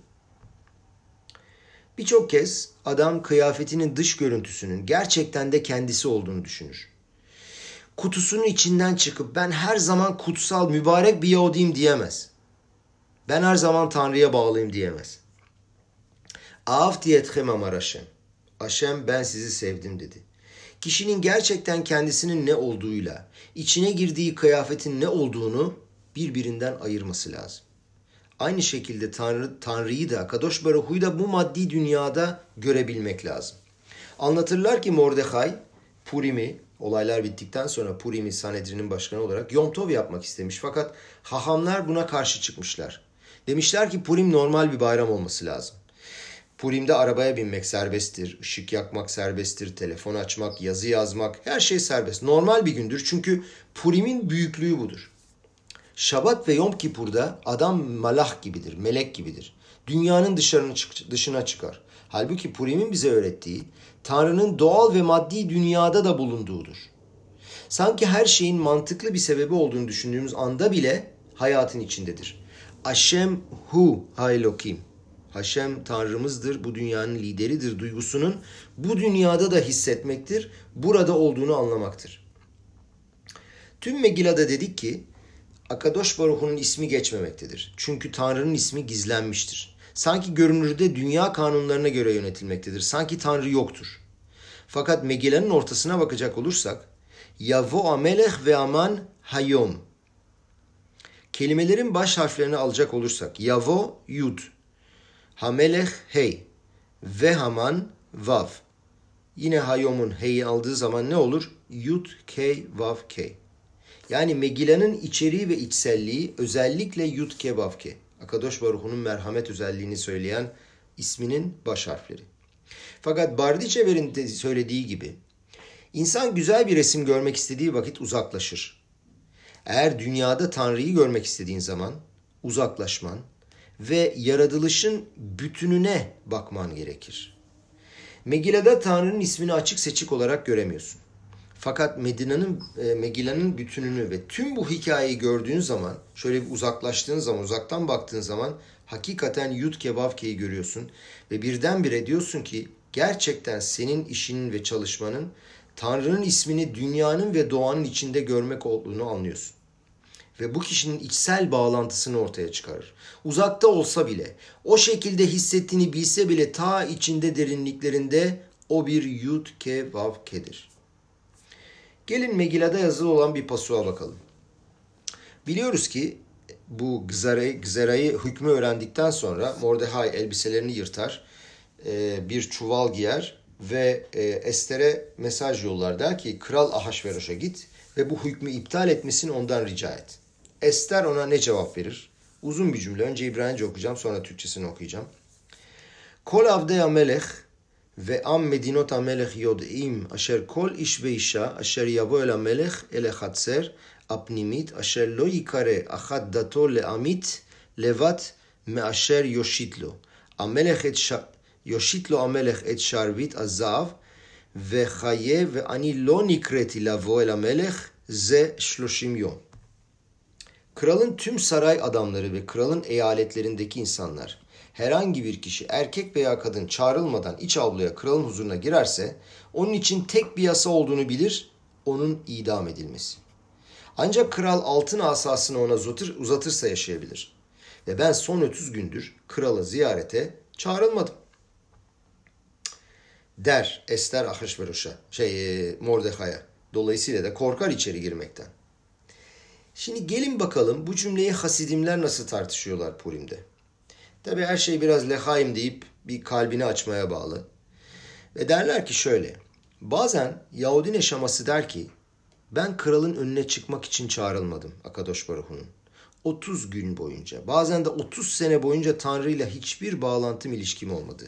Birçok kez adam kıyafetinin dış görüntüsünün gerçekten de kendisi olduğunu düşünür. Kutusunun içinden çıkıp ben her zaman kutsal, mübarek bir Yahudiyim diyemez. Ben her zaman Tanrı'ya bağlıyım diyemez. Av diyetchem amar Hashem. Hashem ben sizi sevdim dedi. Kişinin gerçekten kendisinin ne olduğuyla, içine girdiği kıyafetin ne olduğunu birbirinden ayırması lazım. Aynı şekilde Tanrı, Tanrı'yı da, Kadosh Baruhu'yu da bu maddi dünyada görebilmek lazım. Anlatırlar ki Mordecai, Purim'i olaylar bittikten sonra Purim'i Sanedrin'in başkanı olarak Yom Tov yapmak istemiş. Fakat hahamlar buna karşı çıkmışlar. Demişler ki Purim normal bir bayram olması lazım. Purim'de arabaya binmek serbesttir, ışık yakmak serbesttir, telefon açmak, yazı yazmak her şey serbest. Normal bir gündür çünkü Purim'in büyüklüğü budur. Şabat ve Yom Kipur'da adam malah gibidir, melek gibidir. Dünyanın dışarını dışına çıkar. Halbuki Purim'in bize öğrettiği Tanrı'nın doğal ve maddi dünyada da bulunduğudur. Sanki her şeyin mantıklı bir sebebi olduğunu düşündüğümüz anda bile hayatın içindedir. Aşem hu haylokim. Haşem Tanrımızdır, bu dünyanın lideridir duygusunun bu dünyada da hissetmektir, burada olduğunu anlamaktır. Tüm Megilla'da dedik ki Akadosh Baruhu'nun ismi geçmemektedir. Çünkü Tanrı'nın ismi gizlenmiştir. Sanki görünürde dünya kanunlarına göre yönetilmektedir. Sanki Tanrı yoktur. Fakat Megilla'nın ortasına bakacak olursak Yavo amelech ve aman hayom. Kelimelerin baş harflerini alacak olursak Yavo yud, Hamelech hey ve Haman vav. Yine Hayom'un hey'i aldığı zaman ne olur? Yud, K, Vav, K. Yani Megilla'nın içeriği ve içselliği özellikle Yud, K, Vav, K. Akadosh Baruhu'nun merhamet özelliğini söyleyen isminin baş harfleri. Fakat Bardiçever'in söylediği gibi insan güzel bir resim görmek istediği vakit uzaklaşır. Eğer dünyada Tanrı'yı görmek istediğin zaman uzaklaşman ve yaratılışın bütününe bakman gerekir. Megilla'da Tanrı'nın ismini açık seçik olarak göremiyorsun. Fakat Medina'nın e, Megilla'nın bütününü ve tüm bu hikayeyi gördüğün zaman, şöyle bir uzaklaştığın zaman, uzaktan baktığın zaman hakikaten Yud Kebavke'yi görüyorsun ve birdenbire diyorsun ki gerçekten senin işinin ve çalışmanın Tanrı'nın ismini dünyanın ve doğanın içinde görmek olduğunu anlıyorsun. Ve bu kişinin içsel bağlantısını ortaya çıkarır. Uzakta olsa bile, o şekilde hissettiğini bilse bile ta içinde derinliklerinde o bir yud ke vav kedir. Gelin Megilla'da yazılı olan bir pasuğa bakalım. Biliyoruz ki bu Gzera'yı, Gzera'yı hükmü öğrendikten sonra Mordecai elbiselerini yırtar, e, bir çuval giyer ve e, Ester'e mesaj yollar. Der ki Kral Ahasveroş'a git ve bu hükmü iptal etmesini ondan rica et. Ester ona ne cevap verir? Uzun bir cümle. Önce İbranice okuyacağım sonra Türkçesini okuyacağım. Kol avdeya melech ve am medinot amelech yod'im asher kol ish ve isha asher yavo el amelech el chatzer הפנימית אשר לא ייקרא אחת דתו לעמית לבד מאשר יושיט לו. המלך את ש... יושיט לו המלך את שרביט הזהב וחיה ואני לא נקראתי לבוא אל המלך זה שלושים יום. Kralın tüm saray adamları ve kralın eyaletlerindeki insanlar herhangi bir kişi erkek veya kadın çağrılmadan iç avluya kralın huzuruna girerse onun için tek bir yasa olduğunu bilir, onun idam edilmesi. Ancak kral altın asasını ona uzatır, uzatırsa yaşayabilir. Ve ben son 30 gündür krala ziyarete çağrılmadım. Der Ester Ahasveros'a, şey e, Mordecai'ye. Dolayısıyla da korkar içeri girmekten. Şimdi gelin bakalım bu cümleyi Hasidimler nasıl tartışıyorlar Purim'de. Tabi her şey biraz lehaim deyip bir kalbini açmaya bağlı. Ve derler ki şöyle. Bazen Yahudi neşaması der ki ben kralın önüne çıkmak için çağrılmadım Akadosh Baruhu'nun. 30 gün boyunca bazen de 30 sene boyunca Tanrı ile hiçbir bağlantım ilişkim olmadı.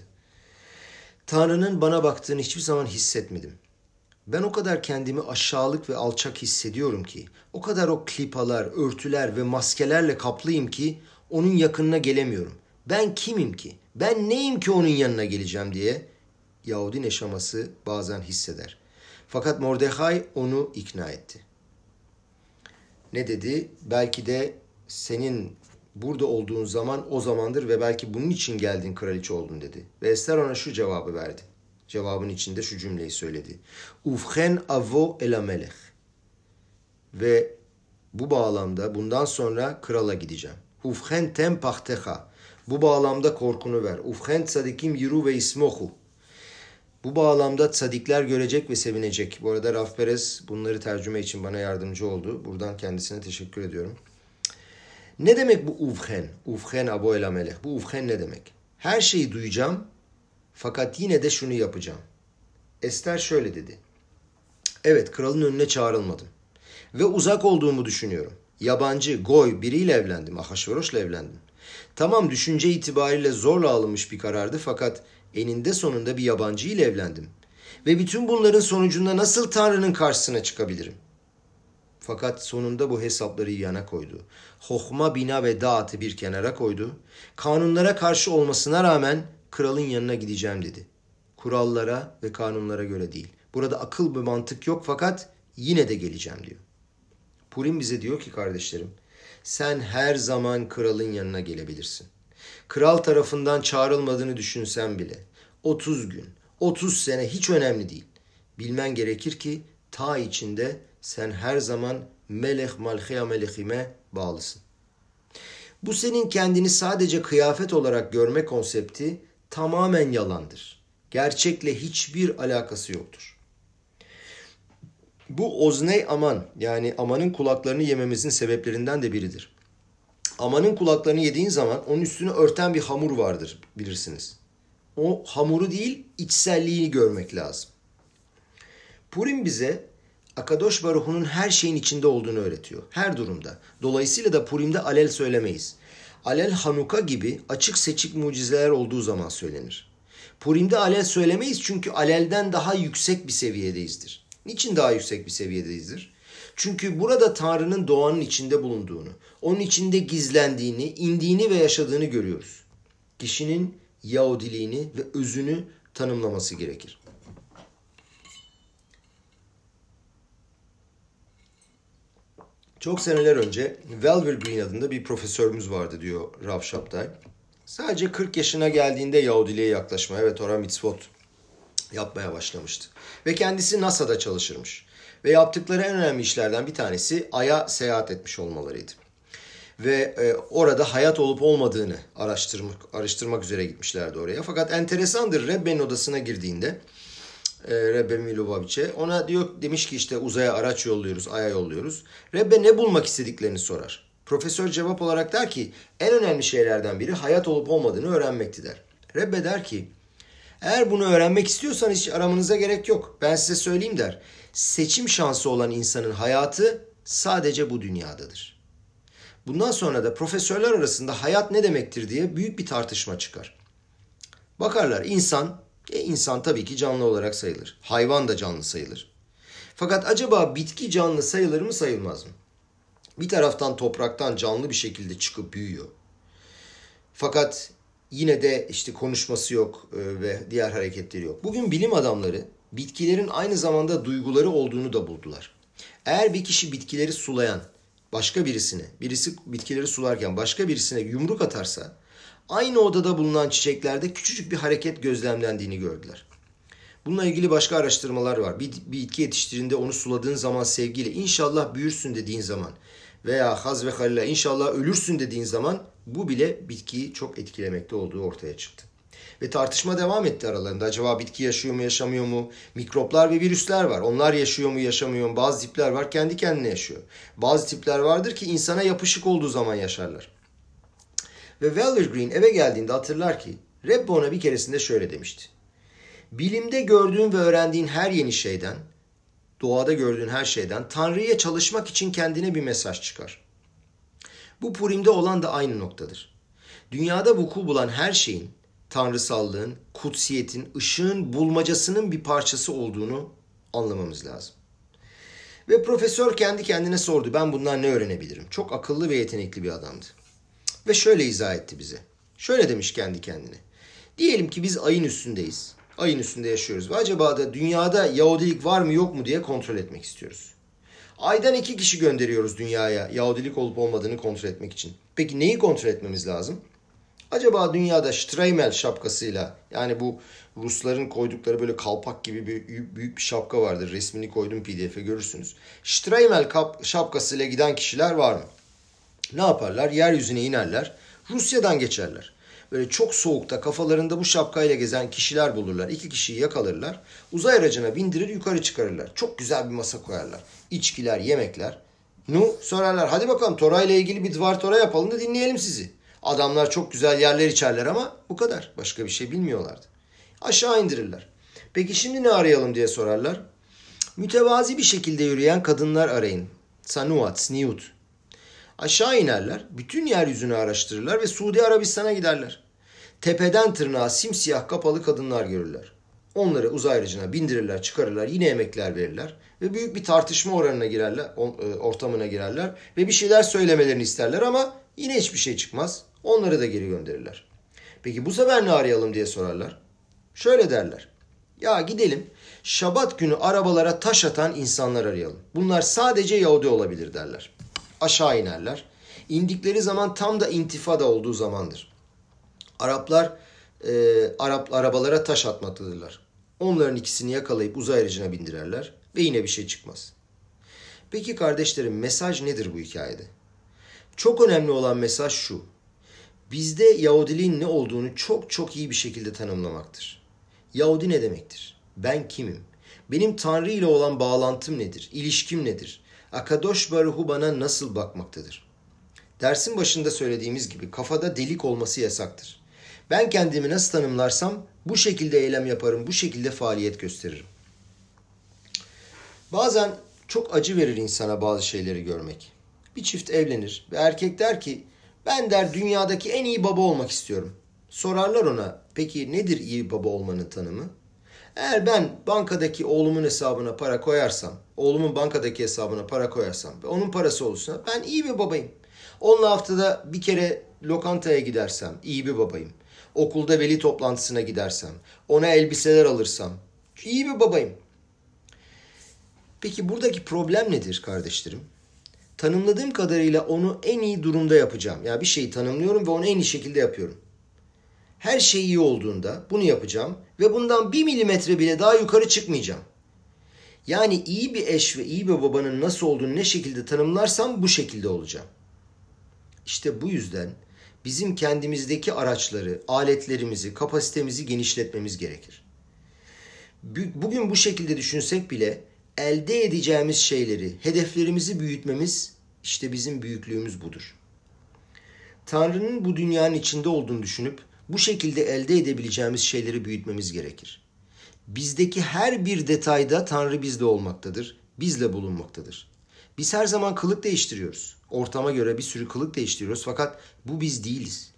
Tanrı'nın bana baktığını hiçbir zaman hissetmedim. Ben o kadar kendimi aşağılık ve alçak hissediyorum ki, o kadar o klipalar, örtüler ve maskelerle kaplıyım ki onun yakınına gelemiyorum. Ben kimim ki? Ben neyim ki onun yanına geleceğim diye Yahudi neşaması bazen hisseder. Fakat Mordecai onu ikna etti. Ne dedi? Belki de senin burada olduğun zaman o zamandır ve belki bunun için geldin kraliçe oldun dedi. Ve Ester ona şu cevabı verdi. Cevabın içinde şu cümleyi söyledi. Ufhen avo el melech. Ve bu bağlamda bundan sonra krala gideceğim. Ufhen tem pahteha. Bu bağlamda korkunu ver. Ufhen sadikim yiru ve ismohu. Bu bağlamda sadikler görecek ve sevinecek. Bu arada Raf Perez bunları tercüme için bana yardımcı oldu. Buradan kendisine teşekkür ediyorum. Ne demek bu ufhen? Ufhen abo el ameleh. Bu ufhen ne demek? Her şeyi duyacağım fakat yine de şunu yapacağım. Ester şöyle dedi. Evet kralın önüne çağrılmadım. Ve uzak olduğumu düşünüyorum. Yabancı, goy biriyle evlendim. Ahasveroş'la evlendim. Tamam düşünce itibariyle zorla alınmış bir karardı fakat eninde sonunda bir yabancı ile evlendim. Ve bütün bunların sonucunda nasıl Tanrı'nın karşısına çıkabilirim? Fakat sonunda bu hesapları yana koydu. Hokma, bina ve dağıtı bir kenara koydu. Kanunlara karşı olmasına rağmen kralın yanına gideceğim dedi. Kurallara ve kanunlara göre değil. Burada akıl ve mantık yok fakat yine de geleceğim diyor. Purim bize diyor ki kardeşlerim, sen her zaman kralın yanına gelebilirsin. Kral tarafından çağrılmadığını düşünsen bile 30 gün, 30 sene hiç önemli değil. Bilmen gerekir ki ta içinde sen her zaman melek malheya melekime bağlısın. Bu senin kendini sadece kıyafet olarak görme konsepti tamamen yalandır. Gerçekle hiçbir alakası yoktur. Bu ozney aman yani amanın kulaklarını yememizin sebeplerinden de biridir. Amanın kulaklarını yediğin zaman onun üstünü örten bir hamur vardır bilirsiniz. O hamuru değil içselliğini görmek lazım. Purim bize Akadosh Baruhu'nun her şeyin içinde olduğunu öğretiyor. Her durumda. Dolayısıyla da Purim'de alel söylemeyiz. Alel Hanuka gibi açık seçik mucizeler olduğu zaman söylenir. Purim'de alel söylemeyiz çünkü alelden daha yüksek bir seviyedeyizdir. Niçin daha yüksek bir seviyedeyizdir? Çünkü burada Tanrı'nın doğanın içinde bulunduğunu, onun içinde gizlendiğini, indiğini ve yaşadığını görüyoruz. Kişinin Yahudiliğini ve özünü tanımlaması gerekir. Çok seneler önce Velver Green adında bir profesörümüz vardı diyor Rav Shabtai. Sadece 40 yaşına geldiğinde Yahudiliğe yaklaşmaya ve Torah mitzvot yapmaya başlamıştı. Ve kendisi NASA'da çalışırmış. Ve yaptıkları en önemli işlerden bir tanesi Ay'a seyahat etmiş olmalarıydı. Ve e, orada hayat olup olmadığını araştırmak, araştırmak üzere gitmişlerdi oraya. Fakat enteresandır Rebbe'nin odasına girdiğinde e, Rebbe Milovaviç'e. Ona diyor demiş ki işte uzaya araç yolluyoruz, aya yolluyoruz. Rebbe ne bulmak istediklerini sorar. Profesör cevap olarak der ki en önemli şeylerden biri hayat olup olmadığını öğrenmekti der. Rebbe der ki eğer bunu öğrenmek istiyorsanız hiç aramanıza gerek yok. Ben size söyleyeyim der. Seçim şansı olan insanın hayatı sadece bu dünyadadır. Bundan sonra da profesörler arasında hayat ne demektir diye büyük bir tartışma çıkar. Bakarlar insan, e insan tabii ki canlı olarak sayılır. Hayvan da canlı sayılır. Fakat acaba bitki canlı sayılır mı sayılmaz mı? Bir taraftan topraktan canlı bir şekilde çıkıp büyüyor. Fakat yine de işte konuşması yok e, ve diğer hareketleri yok. Bugün bilim adamları bitkilerin aynı zamanda duyguları olduğunu da buldular. Eğer bir kişi bitkileri sulayan başka birisine, birisi bitkileri sularken başka birisine yumruk atarsa aynı odada bulunan çiçeklerde küçücük bir hareket gözlemlendiğini gördüler. Bununla ilgili başka araştırmalar var. Bir, bir bitki yetiştirdiğinde onu suladığın zaman sevgiyle inşallah büyürsün dediğin zaman veya haz ve halile inşallah ölürsün dediğin zaman bu bile bitkiyi çok etkilemekte olduğu ortaya çıktı. Ve tartışma devam etti aralarında. Acaba bitki yaşıyor mu yaşamıyor mu? Mikroplar ve virüsler var. Onlar yaşıyor mu yaşamıyor mu? Bazı tipler var kendi kendine yaşıyor. Bazı tipler vardır ki insana yapışık olduğu zaman yaşarlar. Ve Weller Green eve geldiğinde hatırlar ki Rebbe ona bir keresinde şöyle demişti. Bilimde gördüğün ve öğrendiğin her yeni şeyden, doğada gördüğün her şeyden Tanrı'ya çalışmak için kendine bir mesaj çıkar. Bu Purim'de olan da aynı noktadır. Dünyada vuku bulan her şeyin tanrısallığın, kutsiyetin, ışığın bulmacasının bir parçası olduğunu anlamamız lazım. Ve profesör kendi kendine sordu ben bundan ne öğrenebilirim? Çok akıllı ve yetenekli bir adamdı. Ve şöyle izah etti bize. Şöyle demiş kendi kendine. Diyelim ki biz ayın üstündeyiz. Ayın üstünde yaşıyoruz ve acaba da dünyada Yahudilik var mı yok mu diye kontrol etmek istiyoruz. Aydan iki kişi gönderiyoruz dünyaya Yahudilik olup olmadığını kontrol etmek için. Peki neyi kontrol etmemiz lazım? Acaba dünyada Streimel şapkasıyla yani bu Rusların koydukları böyle kalpak gibi bir büyük bir şapka vardır. Resmini koydum pdf'e görürsünüz. Streimel şapkasıyla giden kişiler var mı? Ne yaparlar? Yeryüzüne inerler. Rusya'dan geçerler. Böyle çok soğukta kafalarında bu şapkayla gezen kişiler bulurlar. İki kişiyi yakalarlar. Uzay aracına bindirir yukarı çıkarırlar. Çok güzel bir masa koyarlar. İçkiler, yemekler. Nu sorarlar hadi bakalım Tora ile ilgili bir duvar Tora yapalım da dinleyelim sizi. Adamlar çok güzel yerler içerler ama bu kadar. Başka bir şey bilmiyorlardı. Aşağı indirirler. Peki şimdi ne arayalım diye sorarlar. Mütevazi bir şekilde yürüyen kadınlar arayın. Sanuat, sniut. Aşağı inerler, bütün yeryüzünü araştırırlar ve Suudi Arabistan'a giderler. Tepeden tırnağa simsiyah kapalı kadınlar görürler. Onları uzay aracına bindirirler, çıkarırlar, yine emekler verirler ve büyük bir tartışma oranına girerler, e, ortamına girerler ve bir şeyler söylemelerini isterler ama yine hiçbir şey çıkmaz. Onları da geri gönderirler. Peki bu sefer ne arayalım diye sorarlar. Şöyle derler. Ya gidelim Şabat günü arabalara taş atan insanlar arayalım. Bunlar sadece Yahudi olabilir derler. Aşağı inerler. İndikleri zaman tam da intifada olduğu zamandır. Araplar e, Arap arabalara taş atmaktadırlar. Onların ikisini yakalayıp uzay aracına bindirerler ve yine bir şey çıkmaz. Peki kardeşlerim mesaj nedir bu hikayede? Çok önemli olan mesaj şu. Bizde Yahudiliğin ne olduğunu çok çok iyi bir şekilde tanımlamaktır. Yahudi ne demektir? Ben kimim? Benim Tanrı ile olan bağlantım nedir? İlişkim nedir? Akadosh Baruhu bana nasıl bakmaktadır? Dersin başında söylediğimiz gibi kafada delik olması yasaktır. Ben kendimi nasıl tanımlarsam bu şekilde eylem yaparım, bu şekilde faaliyet gösteririm. Bazen çok acı verir insana bazı şeyleri görmek. Bir çift evlenir ve erkek der ki ben der dünyadaki en iyi baba olmak istiyorum. Sorarlar ona peki nedir iyi baba olmanın tanımı? Eğer ben bankadaki oğlumun hesabına para koyarsam, oğlumun bankadaki hesabına para koyarsam ve onun parası olursa ben iyi bir babayım. Onunla haftada bir kere lokantaya gidersem iyi bir babayım. Okulda veli toplantısına gidersem, ona elbiseler alırsam iyi bir babayım. Peki buradaki problem nedir kardeşlerim? Tanımladığım kadarıyla onu en iyi durumda yapacağım. Yani bir şeyi tanımlıyorum ve onu en iyi şekilde yapıyorum. Her şey iyi olduğunda bunu yapacağım ve bundan bir milimetre bile daha yukarı çıkmayacağım. Yani iyi bir eş ve iyi bir babanın nasıl olduğunu ne şekilde tanımlarsam bu şekilde olacağım. İşte bu yüzden bizim kendimizdeki araçları, aletlerimizi, kapasitemizi genişletmemiz gerekir. Bugün bu şekilde düşünsek bile elde edeceğimiz şeyleri, hedeflerimizi büyütmemiz işte bizim büyüklüğümüz budur. Tanrı'nın bu dünyanın içinde olduğunu düşünüp bu şekilde elde edebileceğimiz şeyleri büyütmemiz gerekir. Bizdeki her bir detayda Tanrı bizde olmaktadır, bizle bulunmaktadır. Biz her zaman kılık değiştiriyoruz. Ortama göre bir sürü kılık değiştiriyoruz fakat bu biz değiliz.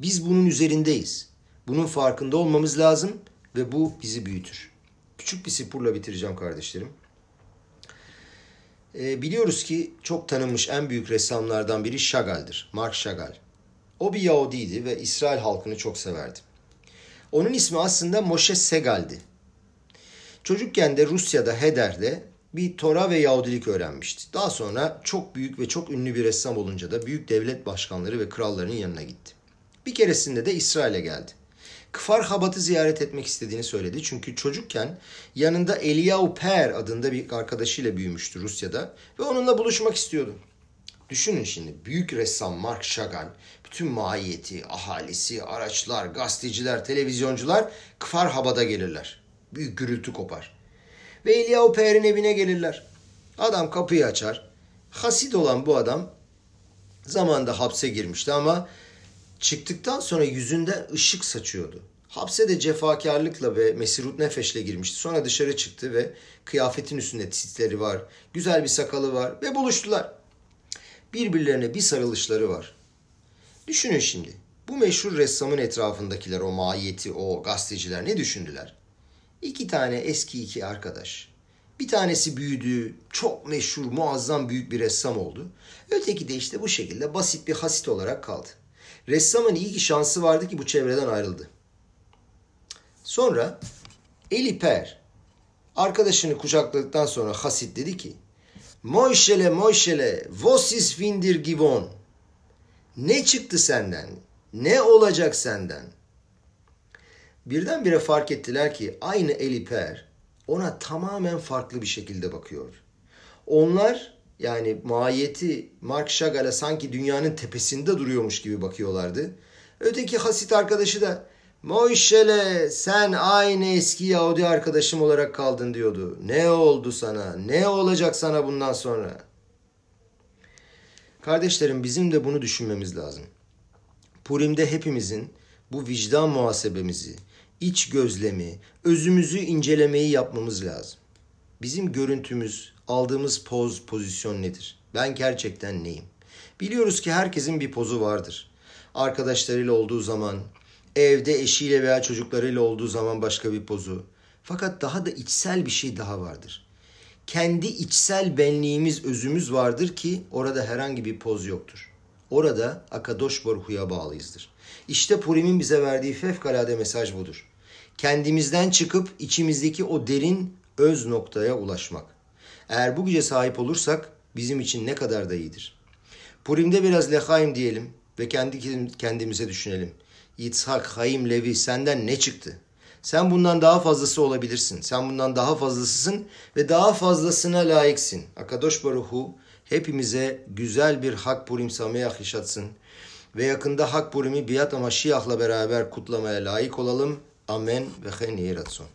Biz bunun üzerindeyiz. Bunun farkında olmamız lazım ve bu bizi büyütür. Küçük bir sipurla bitireceğim kardeşlerim. E, biliyoruz ki çok tanınmış en büyük ressamlardan biri Chagall'dır. Mark Chagall. O bir Yahudiydi ve İsrail halkını çok severdi. Onun ismi aslında Moshe Segal'di. Çocukken de Rusya'da Heder'de bir Tora ve Yahudilik öğrenmişti. Daha sonra çok büyük ve çok ünlü bir ressam olunca da büyük devlet başkanları ve krallarının yanına gitti. Bir keresinde de İsrail'e geldi. Kfar Habat'ı ziyaret etmek istediğini söyledi. Çünkü çocukken yanında Eliyahu Per adında bir arkadaşıyla büyümüştü Rusya'da ve onunla buluşmak istiyordu. Düşünün şimdi büyük ressam Mark Chagall bütün mahiyeti, ahalisi, araçlar, gazeteciler, televizyoncular Kfar Habad'a gelirler. Büyük gürültü kopar. Ve Eliyahu Per'in evine gelirler. Adam kapıyı açar. Hasit olan bu adam zamanda hapse girmişti ama çıktıktan sonra yüzünde ışık saçıyordu. Hapse de cefakarlıkla ve mesirut nefeşle girmişti. Sonra dışarı çıktı ve kıyafetin üstünde titleri var. Güzel bir sakalı var ve buluştular. Birbirlerine bir sarılışları var. Düşünün şimdi. Bu meşhur ressamın etrafındakiler, o mahiyeti, o gazeteciler ne düşündüler? İki tane eski iki arkadaş. Bir tanesi büyüdü, çok meşhur, muazzam büyük bir ressam oldu. Öteki de işte bu şekilde basit bir hasit olarak kaldı. Ressamın iyi ki şansı vardı ki bu çevreden ayrıldı. Sonra Eli Per arkadaşını kucakladıktan sonra Hasit dedi ki Moişele Moişele vosis findir givon ne çıktı senden? Ne olacak senden? Birdenbire fark ettiler ki aynı Eli Per ona tamamen farklı bir şekilde bakıyor. Onlar yani mahiyeti Mark Chagall'a sanki dünyanın tepesinde duruyormuş gibi bakıyorlardı. Öteki hasit arkadaşı da Moişele sen aynı eski Yahudi arkadaşım olarak kaldın diyordu. Ne oldu sana? Ne olacak sana bundan sonra? Kardeşlerim bizim de bunu düşünmemiz lazım. Purim'de hepimizin bu vicdan muhasebemizi, iç gözlemi, özümüzü incelemeyi yapmamız lazım. Bizim görüntümüz, aldığımız poz, pozisyon nedir? Ben gerçekten neyim? Biliyoruz ki herkesin bir pozu vardır. Arkadaşlarıyla olduğu zaman, evde eşiyle veya çocuklarıyla olduğu zaman başka bir pozu. Fakat daha da içsel bir şey daha vardır. Kendi içsel benliğimiz, özümüz vardır ki orada herhangi bir poz yoktur. Orada Akadosh Baruhu'ya bağlıyızdır. İşte Purim'in bize verdiği fevkalade mesaj budur. Kendimizden çıkıp içimizdeki o derin öz noktaya ulaşmak. Eğer bu güce sahip olursak bizim için ne kadar da iyidir. Purim'de biraz lehaim diyelim ve kendi kendimize düşünelim. Yitzhak, Haim, Levi senden ne çıktı? Sen bundan daha fazlası olabilirsin. Sen bundan daha fazlasısın ve daha fazlasına layıksın. Akadosh Baruhu hepimize güzel bir Hak Purim Sameyah yaşatsın. Ve yakında Hak Purim'i Biyat Amaşiyah'la beraber kutlamaya layık olalım. Amen ve hen yeratson.